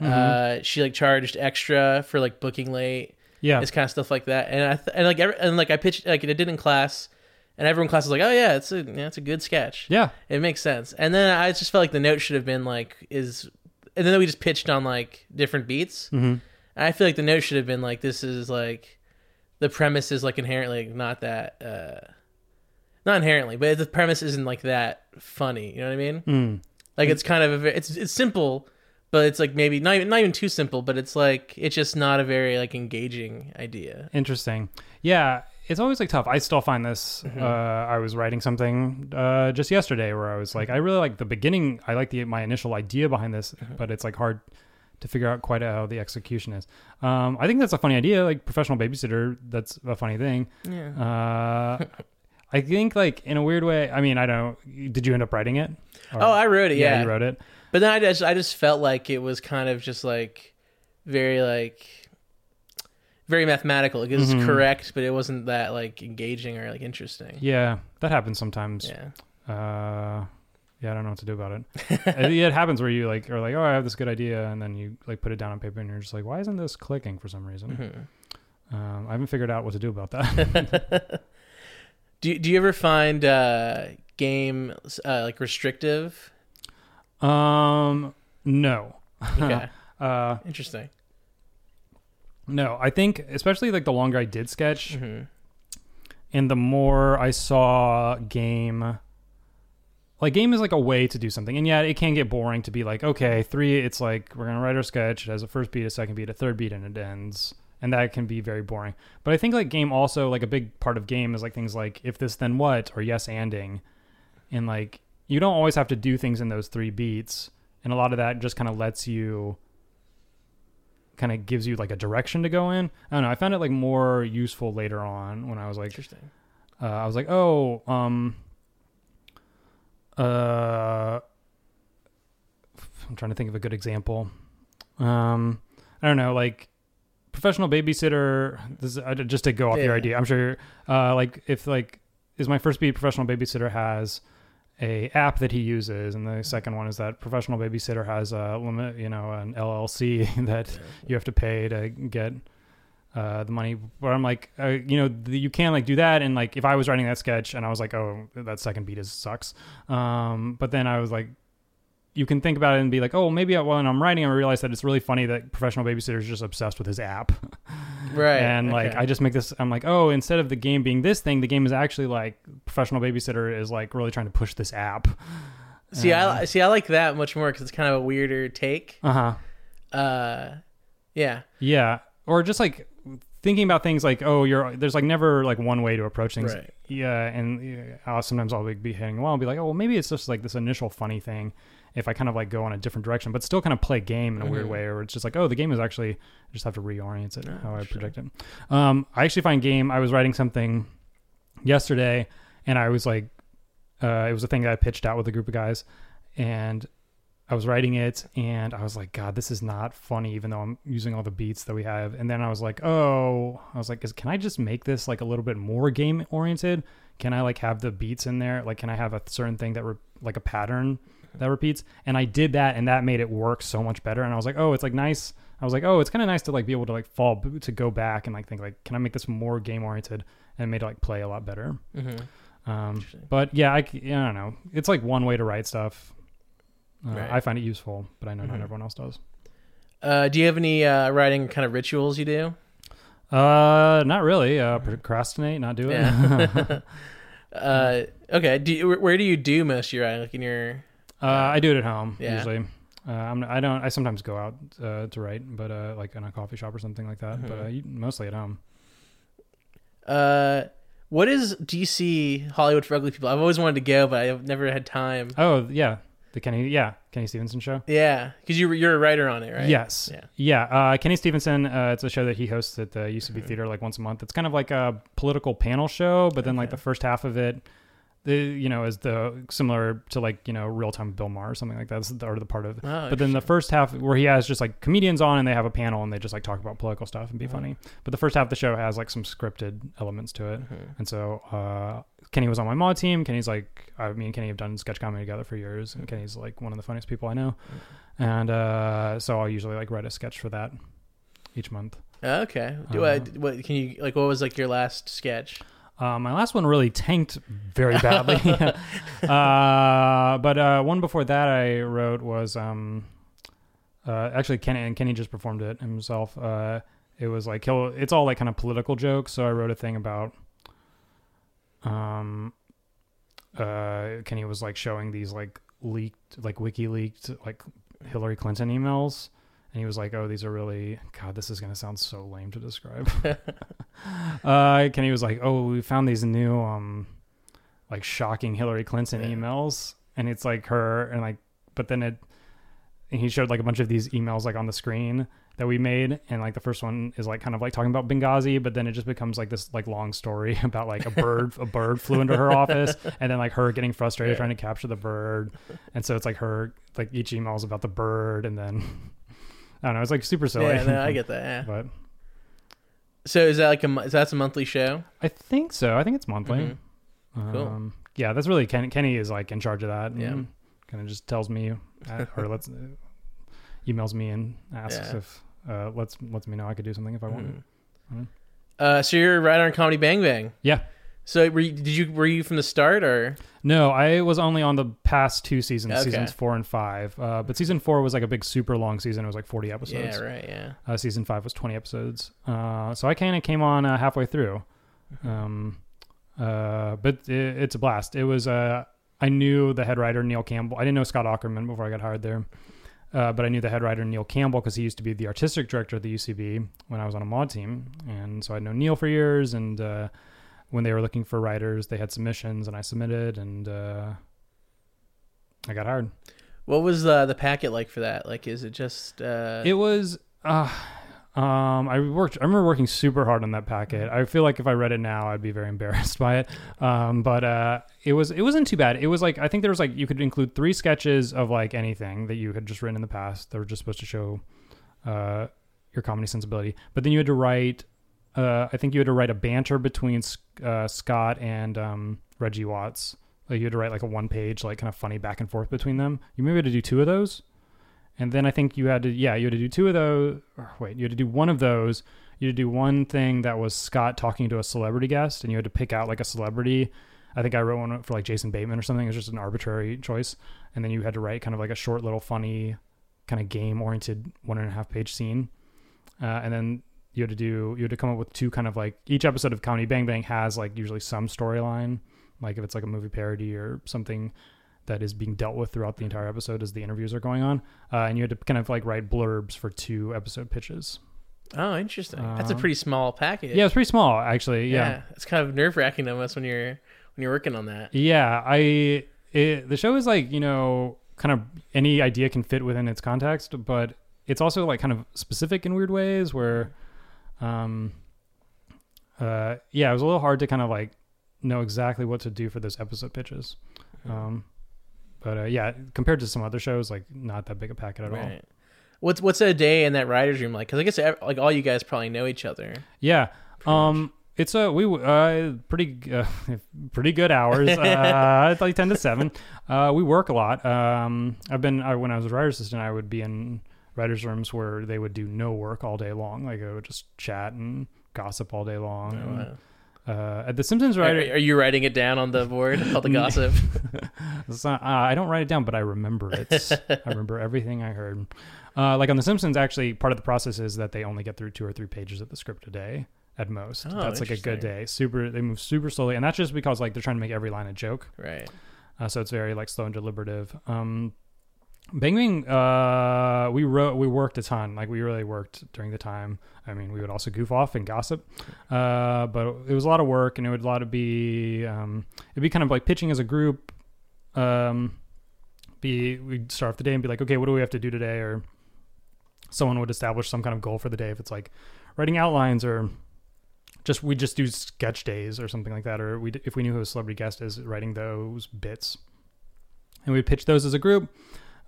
A: Uh, she like charged extra for like booking late.
B: yeah.
A: It's kind of stuff like that. And I th- and like every, and like I pitched like I did in class, and everyone in class was like, oh yeah, it's a yeah, it's a good sketch.
B: Yeah.
A: It makes sense. And then I just felt like the note should have been like is, and then we just pitched on like different beats.
B: hmm
A: And I feel like the note should have been like this is like the premise is like inherently not that uh not inherently, but the premise isn't like that funny. You know what I mean?
B: Mm.
A: Like it's kind of a, it's it's simple, but it's like maybe not even not even too simple, but it's like it's just not a very like engaging idea.
B: Interesting. Yeah, it's always like tough. I still find this.
A: Mm-hmm.
B: Uh, I was writing something uh, just yesterday where I was like, I really like the beginning. I like the my initial idea behind this,
A: Mm-hmm.
B: but it's like hard to figure out quite how the execution is. Um, I think that's a funny idea. Like professional babysitter, that's a funny thing.
A: Yeah.
B: Uh, I think like in a weird way. I mean, I don't. Did you end up writing it? Or-
A: Oh, I wrote it. Yeah,
B: you wrote it.
A: But then I just I just felt like it was kind of just like very like very mathematical. Like it was
B: Mhm.
A: correct, but it wasn't that like engaging or like interesting.
B: Yeah, that happens sometimes.
A: Yeah.
B: uh yeah i don't know what to do about *laughs* it it happens where you like are like oh i have this good idea and then you like put it down on paper and you're just like why isn't this clicking for some reason
A: Mhm.
B: um, i haven't figured out what to do about that *laughs*
A: do Do you ever find uh, game uh, like restrictive?
B: um no
A: Okay, *laughs*
B: uh
A: interesting.
B: no i think especially like the longer i did sketch
A: hmm
B: and the more i saw game like game is like a way to do something and yeah it can get boring to be like okay three it's like we're gonna write our sketch it has a first beat a second beat a third beat and it ends and that can be very boring but i think like game also like a big part of game is like things like if this then what or yes anding and like you don't always have to do things in those three beats and a lot of that just kind of lets you kind of gives you like a direction to go in i don't know i found it like more useful later on when i was like
A: Interesting.
B: uh, I was like, oh, um, uh, I'm trying to think of a good example. Um, I don't know, like professional babysitter. This is, uh, just to go off your idea. I'm sure, uh, like if like is my first beat professional babysitter has a app that he uses, and the second one is that professional babysitter has a limit, you know, an LLC *laughs* that you have to pay to get uh, the money. But I'm like, uh, you know, the, you can like do that. And like, if I was writing that sketch and I was like, oh, that second beat is sucks. Um, but then I was like, you can think about it and be like, oh, maybe when I'm writing, I realize that it's really funny that professional babysitter is just obsessed with his app. *laughs*
A: Right.
B: and like,
A: okay.
B: I just make this. I'm like, oh, instead of the game being this thing, the game is actually like professional babysitter is like really trying to push this app.
A: see, I see. I like that much more because it's kind of a weirder take.
B: Uh huh.
A: Uh, yeah.
B: Yeah, or just like thinking about things like, oh, you're there's like never like one way to approach things.
A: Right.
B: Yeah, and yeah, I'll, sometimes I'll be hitting a wall and be like, oh, well, maybe it's just like this initial funny thing. If I kind of like go in a different direction, but still kind of play game in a weird
A: Mhm.
B: way, or it's just like, oh, the game is actually I just have to reorient it
A: Oh,
B: how I
A: sure.
B: project it. Um, I actually find game. I was writing something yesterday, and I was like, uh, it was a thing that I pitched out with a group of guys, and I was writing it and I was like, God, this is not funny, even though I'm using all the beats that we have. And then I was like, oh, I was like, is, can I just make this like a little bit more game oriented? Can I like have the beats in there? Like, can I have a certain thing that re- like a pattern that repeats? And I did that, and that made it work so much better. And I was like, oh, it's like nice. I was like, oh, it's kind of nice to like be able to like fall to go back and like think like, can I make this more game oriented? And made it like play a lot better.
A: hmm
B: Um, but yeah, I, I don't know. It's like one way to write stuff. Uh,
A: Right.
B: I find it useful, but I know not
A: Mhm.
B: everyone else does.
A: Uh, do you have any uh, writing kind of rituals you do?
B: Uh, not really. Uh, procrastinate, not do it.
A: Yeah. *laughs* *laughs* uh, okay. Do you, where- do you do most of your writing? Like in your
B: uh, I do it at home
A: Yeah.
B: usually. Uh, I'm, I don't. I sometimes go out uh, to write, but uh, like in a coffee shop or something like that. But
A: Mhm.
B: uh, mostly at home.
A: uh, what is DC Hollywood for Ugly People? I've always wanted to go, but I've never had time.
B: Oh yeah, the Kenny. Yeah, Kenny Stevenson show.
A: Yeah, because you you're a writer on it, right?
B: Yes.
A: Yeah.
B: Yeah. Uh, Kenny Stevenson. Uh, it's a show that he hosts at the UCB
A: Mhm.
B: Theater like once a month. It's kind of like a political panel show, but then like the first half of it, the you know is the similar to like you know real time Bill Maher or something like that. That's the, or the part of.
A: Oh,
B: but then the first half where he has just like comedians on and they have a panel and they just like talk about political stuff and be
A: Mhm.
B: funny. But the first half of the show has like some scripted elements to it.
A: Mhm.
B: And so uh, Kenny was on my Maude team. Kenny's like, I mean, Kenny have done sketch comedy together for years, and Kenny's like one of the funniest people I know. And uh, so I'll usually like write a sketch for that each month.
A: Okay. Do I?
B: Uh,
A: What can you like? What was like your last sketch?
B: Uh, my last one really tanked very *laughs* badly. *laughs* uh, but uh, one before that I wrote was um, uh, actually Kenny and Kenny just performed it himself. Uh, it was like he'll, it's all like kind of political jokes. So I wrote a thing about um, uh, Kenny was like showing these like leaked like wiki leaked like Hillary Clinton emails. And he was like, "Oh, these are really God. This is gonna sound so lame to describe." *laughs* uh, Kenny was like, "Oh, we found these new, um, like shocking Hillary Clinton
A: Yeah.
B: emails, and it's like her, and like, but then it, and he showed like a bunch of these emails like on the screen that we made, and like the first one is like kind of like talking about Benghazi, but then it just becomes like this like long story *laughs* about like a bird, a bird flew into her office, and then like her getting frustrated
A: Yeah.
B: trying to capture the bird, and so it's like her like each email is about the bird, and then *laughs* I don't know, it's like super silly.
A: Yeah, no, I get that. Yeah.
B: but
A: So is that like a is that's a monthly show?
B: I think so. I think it's monthly.
A: Mhm. Cool.
B: Um, yeah, that's really Ken, Kenny is like in charge of that.
A: Yeah.
B: kind of just tells me or lets emails me and asks
A: Yeah.
B: if uh, lets lets me know I could do something if I want.
A: Mhm.
B: Mhm.
A: Uh, so you're a writer on Comedy Bang Bang.
B: Yeah.
A: So were you, did you were you from the start or?
B: No, I was only on the past two seasons,
A: Okay.
B: seasons four and five. Uh, but season four was like a big, super long season. It was like forty episodes.
A: Yeah, right. Yeah.
B: Uh, season five was 20 episodes. Uh, so I kind of came on uh, halfway through. Um, uh, but it, it's a blast. It was, uh, I knew the head writer, Neil Campbell. I didn't know Scott Aukerman before I got hired there. Uh, but I knew the head writer, Neil Campbell, because he used to be the artistic director of the UCB when I was on a Maude team. And so I'd known Neil for years. And uh, when they were looking for writers, they had submissions and I submitted and uh, I got hired.
A: What was uh, the packet like for that? Like, is it just? Uh,
B: It was. Um, I worked. I remember working super hard on that packet. I feel like if I read it now, I'd be very *laughs* embarrassed by it. Um, but uh, it was. It wasn't too bad. It was like I think there was like you could include three sketches of like anything that you had just written in the past. They were just supposed to show uh, your comedy sensibility. But then you had to write. Uh, I think you had to write a banter between uh, Scott and um, Reggie Watts. Like you had to write like a one page, like kind of funny back and forth between them. You maybe had to do two of those. And then I think you had to, yeah, you had to do two of those. Wait, you had to do one of those. You had to do one thing that was Scott talking to a celebrity guest, and you had to pick out like a celebrity. I think I wrote one for like Jason Bateman or something. It was just an arbitrary choice. And then you had to write kind of like a short, little, funny, kind of game oriented one and a half page scene. Uh, and then you had to do, you had to come up with two kind of like each episode of Comedy Bang Bang has like usually some storyline. Like if it's like a movie parody or something that is being dealt with throughout the entire episode as the interviews are going on. Uh, and you had to kind of like write blurbs for two episode pitches.
A: oh, interesting. That's a
B: Uh,
A: pretty small package.
B: Yeah, it's pretty small actually. Yeah.
A: It's kind of nerve wracking almost when you're when you're working on that.
B: Yeah. I, it, the show is like, you know, kind of any idea can fit within its context, but it's also like kind of specific in weird ways where, um, uh, yeah, it was a little hard to kind of like know exactly what to do for those episode pitches. Um, but uh, yeah, compared to some other shows, like not that big a packet at all.
A: Right. What's what's a day in that writers' room like? Because I guess like all you guys probably know each other.
B: Yeah. Um it's a we uh pretty uh, *laughs* pretty good hours. Uh *laughs* like 10 to 7. Uh we work a lot. Um I've been I, when I was a writer assistant, I would be in writers rooms where they would do no work all day long. Like I would just chat and gossip all day long.
A: Oh,
B: And,
A: wow.
B: Uh at the Simpsons
A: Are,
B: writer
A: are you writing it down on the board? All the gossip. *laughs*
B: Not, uh, I don't write it down, but I remember it. *laughs* I remember everything I heard. Uh, like on The Simpsons, actually, part of the process is that they only get through two or three pages of the script a day at most.
A: Oh,
B: that's like a good day. Super, they move super slowly, and that's just because like they're trying to make every line a joke.
A: right.
B: Uh, so it's very like slow and deliberative. Um, Bang Bang, uh, we wrote, we worked a ton. Like we really worked during the time. I mean, we would also goof off and gossip, uh, but it was a lot of work, and it would a lot of be, um, it'd be kind of like pitching as a group. Um, be we'd start off the day and be like, okay, what do we have to do today? Or someone would establish some kind of goal for the day. If it's like writing outlines or just we just do sketch days or something like that, or we if we knew who a celebrity guest is, writing those bits, and we'd pitch those as a group.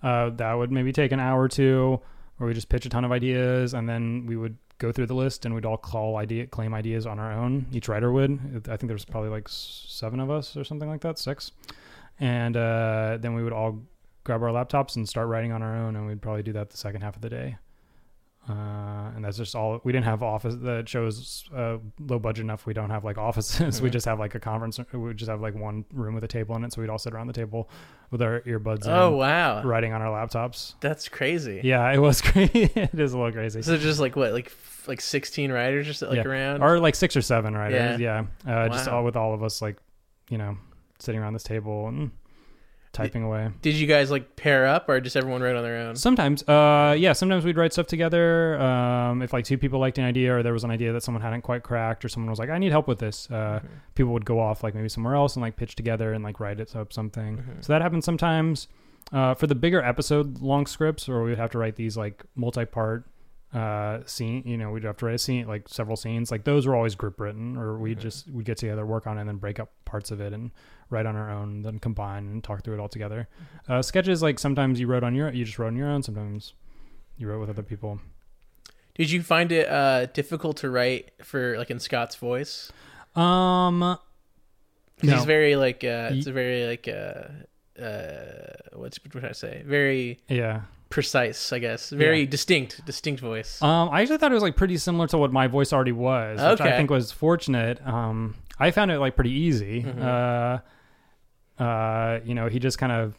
B: Uh, that would maybe take an hour or two, or we just pitch a ton of ideas, and then we would go through the list and we'd all call idea claim ideas on our own. Each writer would. I think there's probably like seven of us or something like that, six, and uh, then we would all grab our laptops and start writing on our own, and we'd probably do that the second half of the day. Uh, and that's just all we didn't have office that shows uh, low budget enough we don't have like *laughs* offices we
A: Mhm.
B: just have like a conference we just have like one room with a table in it so we'd all sit around the table with our earbuds
A: Oh
B: in,
A: wow,
B: writing on our laptops
A: that's crazy.
B: yeah it was *laughs* crazy it is a little crazy
A: So just like what, like like sixteen writers or so, like
B: Yeah.
A: around.
B: or like six or seven writers yeah, uh, just
A: Wow.
B: all with all of us like you know sitting around this table and typing away
A: Did you guys like pair up or just everyone write on their own?
B: Sometimes, uh, yeah. Sometimes we'd write stuff together. Um, if like two people liked an idea, or there was an idea that someone hadn't quite cracked, or someone was like, "I need help with this," uh,
A: Mhm.
B: people would go off like maybe somewhere else and like pitch together and like write it up something.
A: Mhm.
B: So that happens sometimes. Uh, for the bigger episode long scripts, or we'd have to write these like multi-part uh scene you know we'd have to write a scene like several scenes. Like those were always group written or we just we'd get together work on it and then break up parts of it and write on our own then combine and talk through it all together. Uh sketches like sometimes you wrote on your you just wrote on your own. Sometimes you wrote with other people.
A: Did you find it uh, difficult to write for like in Scott's voice?
B: um no.
A: He's very like uh, it's a very like uh, uh, what's what should I say? Very
B: yeah
A: precise, I guess. Very distinct, distinct voice.
B: Um, I actually thought it was like pretty similar to what my voice already was, which I think was fortunate. Um, I found it like pretty easy.
A: Mhm.
B: Uh, uh, you know, he just kind of,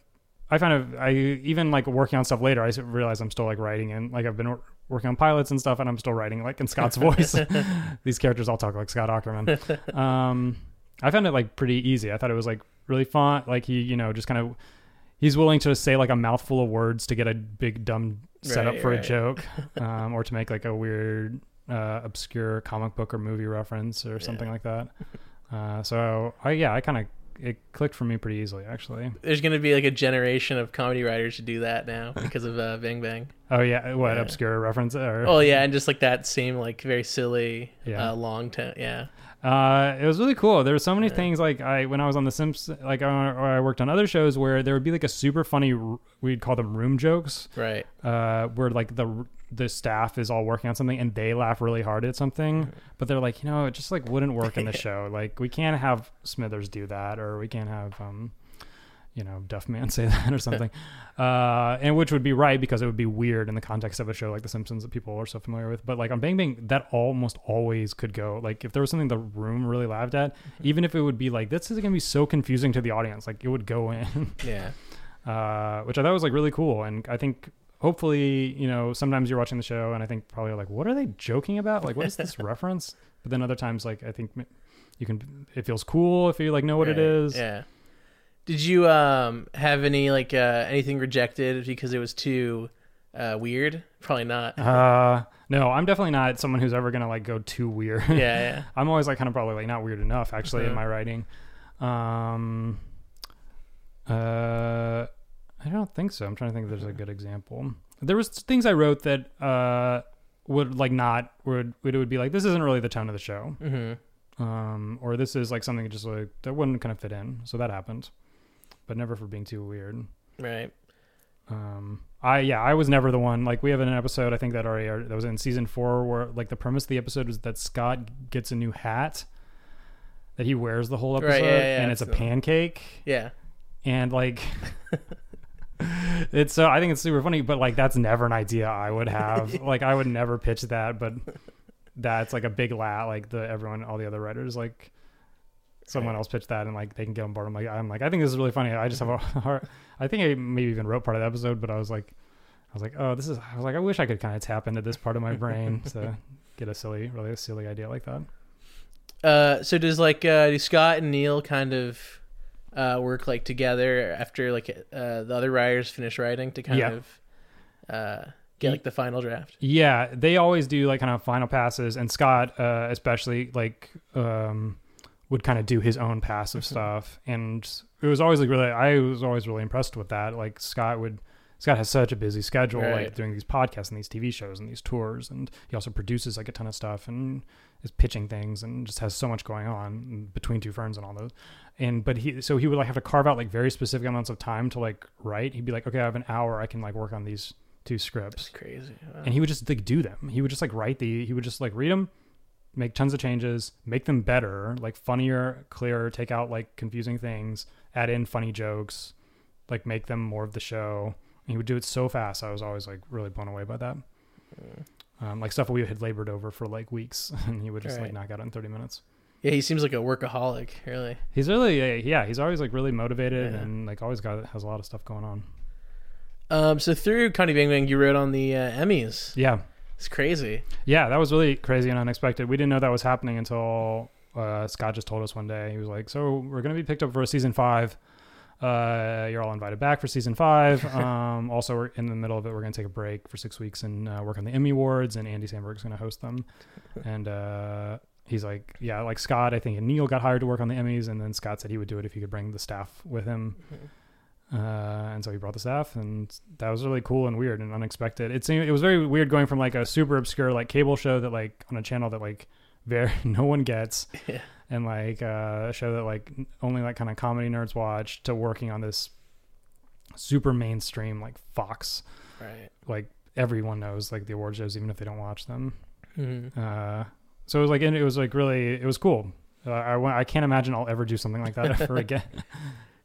B: I found it. I even like working on stuff later. I realized I'm still like writing and like I've been wor- working on pilots and stuff, and I'm still writing like in Scott's *laughs* voice. *laughs* These characters all talk like Scott Aukerman. *laughs* um, I found it like pretty easy. I thought it was like really fun. Like he, you know, just kind of. He's willing to say like a mouthful of words to get a big dumb setup
A: Right,
B: for
A: right.
B: a joke, *laughs* um, or to make like a weird, uh, obscure comic book or movie reference or something
A: Yeah.
B: like that. Uh, so I yeah, I kind of it clicked for me pretty easily actually.
A: There's gonna be like a generation of comedy writers who do that now *laughs* because of uh, Bang Bang.
B: Oh yeah, what
A: Yeah.
B: obscure reference or
A: Oh yeah, and just like that same like very silly
B: Yeah.
A: uh, long time. Yeah.
B: Uh, it was really cool. There were so many
A: Yeah.
B: things like I when I was on The Simpsons, like or or I worked on other shows where there would be like a super funny. We'd call them room jokes,
A: Right.
B: uh, where like the the staff is all working on something and they laugh really hard at something, but they're like, you know, it just like wouldn't work in the *laughs* show. Like we can't have Smithers do that, or we can't have um, you know, deaf man *laughs* say that or something, uh, and which would be right because it would be weird in the context of a show like The Simpsons that people are so familiar with. But like on Bang Bang, that almost always could go. Like if there was something the room really laughed at, even if it would be like this is gonna be so confusing to the audience, like it would go in,
A: Yeah. *laughs*
B: uh, which I thought was like really cool. And I think hopefully, you know, sometimes you're watching the show and I think probably like, what are they joking about? Like, what is this *laughs* reference? But then other times, like I think you can, it feels cool if you like know what it
A: Right.
B: is.
A: Yeah. Did you um have any like uh anything rejected because it was too uh weird? Probably not.
B: Uh, no, I'm definitely not someone who's ever gonna like go too weird.
A: yeah, yeah. *laughs*
B: I'm always like kind of probably like not weird enough actually in
A: Uh-huh.
B: my writing. Um, uh, I don't think so. I'm trying to think if there's a good example. There was things I wrote that uh would like not would it would be like this isn't really the tone of the show.
A: Mm-hmm.
B: Um, or this is like something just like that wouldn't kind of fit in. So that happened, but never for being too weird.
A: Right.
B: Um, I yeah, I was never the one. Like we have an episode I think that already that was in season four where like the premise of the episode was that Scott gets a new hat that he wears the whole episode,
A: Right, yeah, yeah,
B: and it's a pancake,
A: Yeah.
B: and like. *laughs* it's so I think it's super funny, but like that's never an idea I would have. *laughs* like I would never pitch that, but that's like a big laugh. Like the everyone, all the other writers, like someone
A: Right.
B: else pitched that and like they can get on board. I'm like, I'm like, I think this is really funny. I just have a *laughs* hard. I think I maybe even wrote part of the episode, but I was like, I was like, oh, this is. I was like, I wish I could kind of tap into this part of my brain *laughs* to get a silly, really a silly idea like that.
A: Uh, so does like uh, do Scott and Neil kind of uh, work like together after like uh, the other writers finish writing to kind
B: Yeah.
A: of uh, get like the final draft?
B: Yeah, they always do like kind of final passes, and Scott, uh, especially like, um, would kind of do his own passive mm-hmm. stuff, and it was always like really. I was always really impressed with that. Like Scott would Scott has such a busy schedule,
A: Right.
B: like doing these podcasts and these TV shows and these tours, and he also produces like a ton of stuff and is pitching things and just has so much going on between two ferns and all those. And but he so he would like have to carve out like very specific amounts of time to like write. He'd be like, okay, I have an hour, I can like work on these two scripts,
A: Crazy. Wow.
B: and he would just like do them. He would just like write the. He would just like read them, make tons of changes, make them better, like funnier, clearer, take out like confusing things, add in funny jokes, like make them more of the show. And he would do it so fast. I was always like really blown away by that. Um, like stuff we had labored over for like weeks, *laughs* and he would just like
A: Right.
B: knock out in thirty minutes.
A: yeah, he seems like a workaholic. Really.
B: He's really yeah. He's always like really motivated
A: Yeah.
B: and like always got has a lot of stuff going on.
A: Um. So through Comedy Bang Bang, you wrote on the uh, Emmys.
B: Yeah,
A: It's crazy.
B: Yeah, that was really crazy and unexpected. We didn't know that was happening until uh, Scott just told us one day. He was like, "So we're going to be picked up for a season five. Uh, you're all invited back for season five. *laughs* Um, also, we're in the middle of it. We're going to take a break for six weeks and uh, work on the Emmy Awards, and Andy Samberg's going to host them. And uh, he's like, "Yeah, like Scott. I think and Neil got hired to work on the Emmys, and then Scott said he would do it if he could bring the staff with him." Uh, and so he brought the staff, and that was really cool and weird and unexpected. It seemed it was very weird going from like a super obscure like cable show that like on a channel that like *laughs* very no one gets, *laughs*
A: Yeah.
B: and like uh, a show that like only like kind of comedy nerds watch to working on this super mainstream like Fox,
A: Right.
B: like everyone knows like the award shows even if they don't watch them.
A: Mhm.
B: Uh, so it was like and it was like really it was cool. Uh, I I can't imagine I'll ever do something like that *laughs* ever again.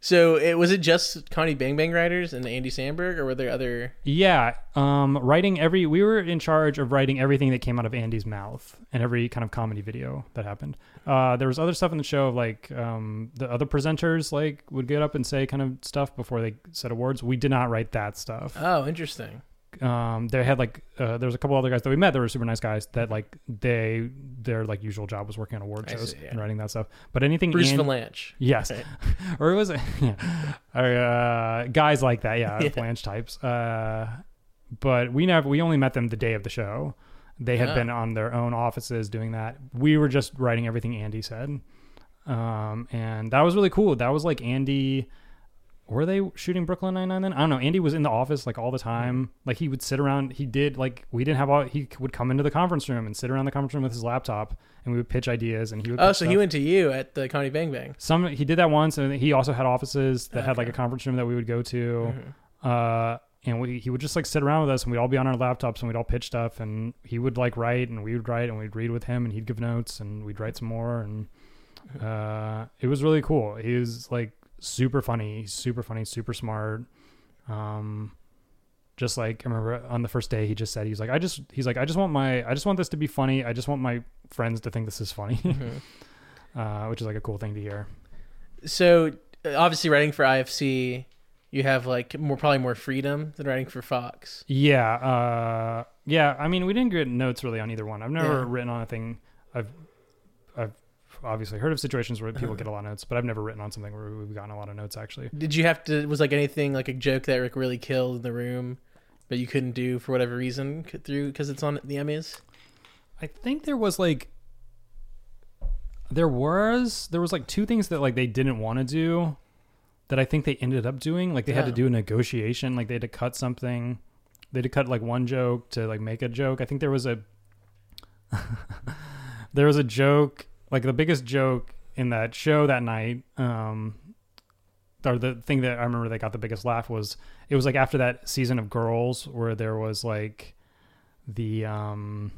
A: So it was it just Comedy Bang Bang writers and Andy Samberg, or were there other?
B: Yeah, um, writing every. We were in charge of writing everything that came out of Andy's mouth and every kind of comedy video that happened. Uh, there was other stuff in the show, of like um, the other presenters like would get up and say kind of stuff before they said awards. We did not write that stuff.
A: Oh, interesting.
B: Um, they had like uh, there was a couple other guys that we met that were super nice guys that like they their like usual job was working on award
A: I
B: shows
A: see, yeah.
B: and writing that stuff. But anything
A: Bruce
B: An-
A: Vilanch.
B: Yes.
A: Right. *laughs*
B: or it was *laughs* yeah. or, uh, guys like that, yeah, *laughs*
A: Yeah.
B: flange types. Uh, but we never we only met them the day of the show. They had
A: Ah.
B: been on their own offices doing that. We were just writing everything Andy said. Um, and that was really cool. That was like Andy were they shooting Brooklyn Nine Nine then? I don't know. Andy was in the office like all the time. Like he would sit around. He did like we didn't have all. He would come into the conference room and sit around the conference room with his laptop, and we would pitch ideas. And he would.
A: Oh, so
B: stuff.
A: he went to you at the Comedy Bang Bang.
B: Some he did that once, and he also had offices that had like a conference room that we would go to.
A: Mhm.
B: Uh, and we, he would just like sit around with us, and we'd all be on our laptops, and we'd all pitch stuff, and he would like write, and we would write, and we'd read with him, and he'd give notes, and we'd write some more, and uh, it was really cool. He was like super funny, super funny, super smart. Um, just like I remember on the first day, he just said he's like, I just he's like, I just want my, I just want this to be funny. I just want my friends to think this is funny,
A: Mhm. *laughs*
B: uh, which is like a cool thing to hear.
A: So uh, obviously, writing for IFC, you have like more probably more freedom than writing for Fox.
B: Yeah, uh, yeah. I mean, we didn't get notes really on either one. I've never
A: Yeah.
B: written on a thing. I've obviously heard of situations where people get a *laughs* lot of notes, but I've never written on something where we've gotten a lot of notes. Actually,
A: Did you have to? Was like anything like a joke that like really killed in the room, but you couldn't do for whatever reason through because it's on the Emmys?
B: I think there was like, there was there was like two things that like they didn't want to do, that I think they ended up doing. Like they had to do a negotiation. Like they had to cut something. They had to cut like one joke to like make a joke. I think there was a *laughs* there was a joke like the biggest joke in that show that night um or the thing that i remember that got the biggest laugh was it was like after that season of girls where there was like the um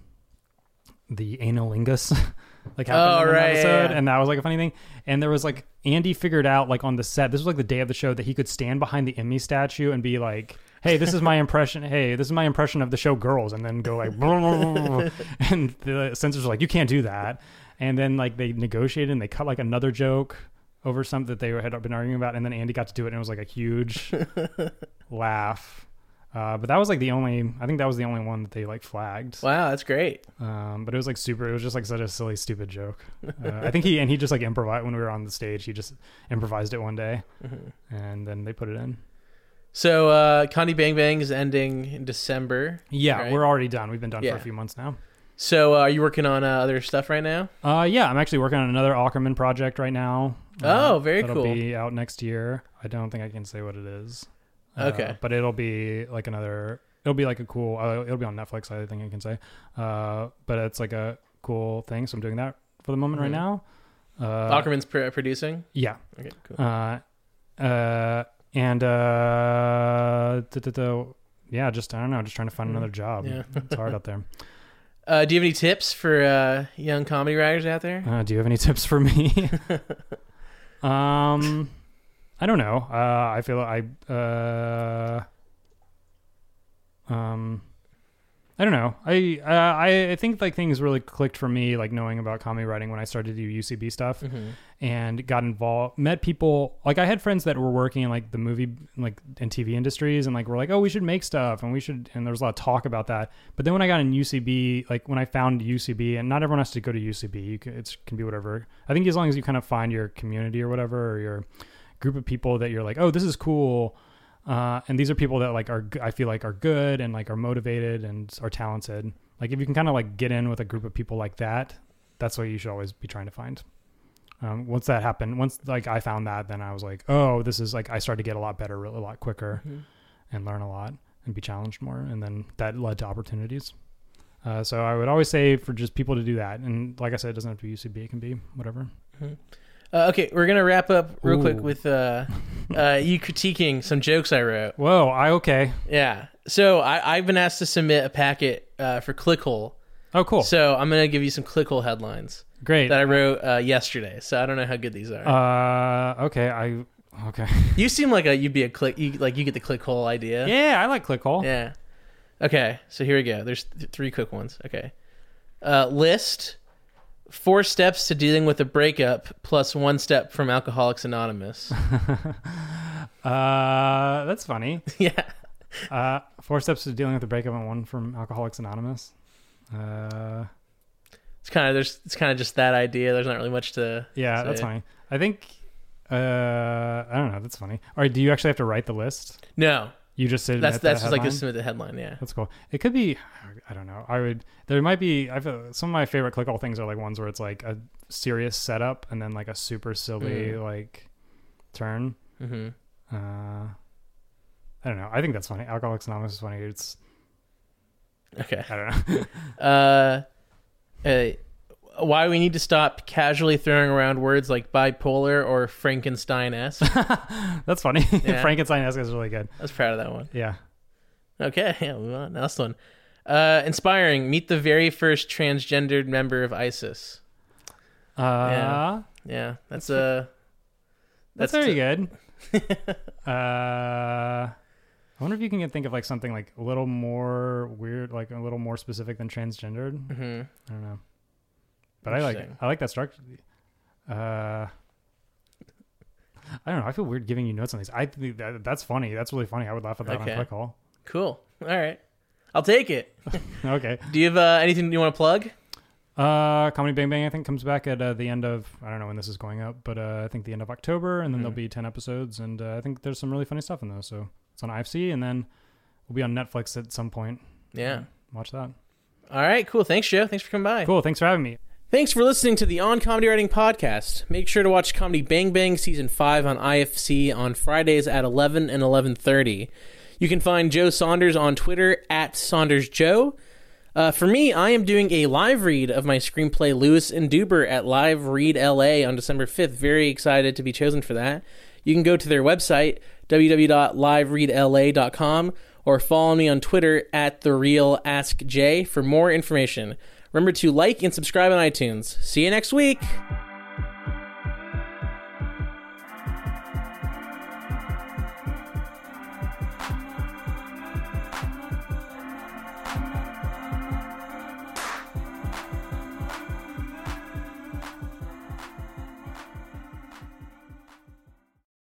B: the anilingus *laughs* like happened
A: Oh,
B: in
A: right, yeah,
B: episode
A: yeah.
B: and that was like a funny thing and there was like andy figured out like on the set this was like the day of the show that he could stand behind the emmy statue and be like hey this is my impression *laughs* hey this is my impression of the show girls and then go like *laughs* and the censors were like you can't do that and then like they negotiated and they cut like another joke over something that they had been arguing about and then andy got to do it and it was like a huge *laughs* laugh. Uh, but that was like the only i think that was the only one that they like flagged.
A: Wow, that's great.
B: um, but it was like super it was just like such a silly stupid joke. Uh, i think he and he just like improvised when we were on the stage he just improvised it one day. And then they put it in.
A: So uh, Comedy Bang Bang is ending in December.
B: yeah
A: Right.
B: we're already done. We've been done for a few months now
A: So uh, are you working on uh, other stuff right now?
B: Uh, yeah, I'm actually working on another Aukerman project right now. Uh,
A: Oh, very
B: that'll
A: cool.
B: It'll be out next year. I don't think I can say what it is. Uh,
A: Okay.
B: but it'll be like another. It'll be like a cool. Uh, it'll be on Netflix. I think I can say. Uh, but it's like a cool thing. So I'm doing that for the moment
A: Mhm.
B: right now. Uh,
A: Aukerman's pr- producing.
B: yeah.
A: Okay, cool.
B: Uh, uh, and uh, yeah, just I don't know, just trying to find
A: Mm.
B: another job.
A: Yeah.
B: it's hard out there. *laughs*
A: Uh, do you have any tips for uh, young comedy writers out there?
B: Uh, do you have any *laughs* tips for me? *laughs* um, I don't know. Uh, I feel I uh, um, I don't know. I uh, I I think like things really clicked for me, like knowing about comedy writing when I started to do UCB stuff
A: Mm-hmm.
B: and got involved. Met people like I had friends that were working in like the movie like and TV industries, and like were like, oh, we should make stuff, and we should. And there was a lot of talk about that. But then when I got in UCB, like when I found UCB, and not everyone has to go to UCB. You can, it can be whatever. I think as long as you kind of find your community or whatever, or your group of people that you're like, oh, this is cool. Uh, and these are people that like are I feel like are good and like are motivated and are talented. Like if you can kind of like get in with a group of people like that, that's what you should always be trying to find. Um, once that happened, once like I found that, then I was like, oh, this is like I started to get a lot better, really, a lot quicker,
A: Mm-hmm.
B: and learn a lot and be challenged more, and then that led to opportunities. Uh, so I would always say for just people to do that, and like I said, it doesn't have to be UCB; it can be whatever.
A: Uh, okay, we're gonna wrap up real quick with uh, uh, you critiquing some jokes I wrote.
B: Whoa, I okay.
A: Yeah. So I, I've been asked to submit a packet uh, for Clickhole.
B: Oh, cool,
A: So I'm gonna give you some Clickhole headlines
B: great.
A: that I wrote uh, yesterday. So I don't know how good these are.
B: Uh, okay, I okay. *laughs*
A: you seem like a you'd be a click you like you get the Clickhole idea.
B: Yeah, I like ClickHole.
A: Yeah. Okay, so here we go. There's th- three quick ones. Okay. Uh, list four steps to dealing with a breakup plus one step from Alcoholics Anonymous. *laughs*
B: Uh, that's funny. *laughs*
A: yeah.
B: Uh, four steps to dealing with a breakup and one from Alcoholics Anonymous. Uh,
A: It's kind of there's it's kind of just that idea. There's not really much to.
B: yeah,
A: say.
B: that's funny. I think. Uh, I don't know. That's funny. All right, do you actually have to write the list?
A: No,
B: You just said
A: that's that's just like just submit the headline. Yeah.
B: That's cool. It could be. I don't know. I would. There might be. I feel some of my favorite ClickHole things are like ones where it's like a serious setup and then like a super silly
A: Mm.
B: like turn.
A: hmm
B: Uh, I don't know. I think that's funny. Alcoholics Anonymous is funny. It's
A: Okay.
B: I don't know. *laughs*
A: Uh, uh, why we need to stop casually throwing around words like bipolar or Frankenstein esque. *laughs*
B: that's funny. *laughs*
A: Yeah.
B: Frankenstein esque is really good.
A: I was proud of that one.
B: Yeah.
A: Okay, *laughs* yeah, move on. Last one. Uh, inspiring. Meet the very first transgendered member of ISIS.
B: Uh,
A: Yeah. Yeah, that's a.
B: that's, very good. uh, I wonder if you can think of like something like a little more weird, like a little more specific than transgendered.
A: hmm
B: I don't know, but I like. I like that structure. Uh, I don't know. I feel weird giving you notes on these. I think that, that's funny. That's really funny. I would laugh at that
A: Okay.
B: on ClickHole.
A: Cool. All right, I'll take it. *laughs*
B: Okay.
A: Do you have uh, anything you want to plug?
B: Uh, Comedy Bang Bang I think comes back at uh, the end of I don't know when this is going up, but uh, I think the end of October, and then there'll be ten episodes, and uh, I think there's some really funny stuff in those. So it's on IFC, and then we'll be on Netflix at some point.
A: Yeah.
B: Watch that.
A: All right. Cool. Thanks, Joe. Thanks for coming by.
B: Cool. Thanks for having me.
A: Thanks for listening to the On Comedy Writing Podcast. Make sure to watch Comedy Bang Bang Season 5 on IFC on Fridays at 11 and 11.30. You can find Joe Saunders on Twitter at SaundersJoe. Uh, for me, I am doing a live read of my screenplay Lewis and Duber at Live Read LA on December 5th. Very excited to be chosen for that. You can go to their website, www.livereadla.com, or follow me on Twitter at the real Ask TheRealAskJ for more information. Remember to like and subscribe on iTunes. See you next week.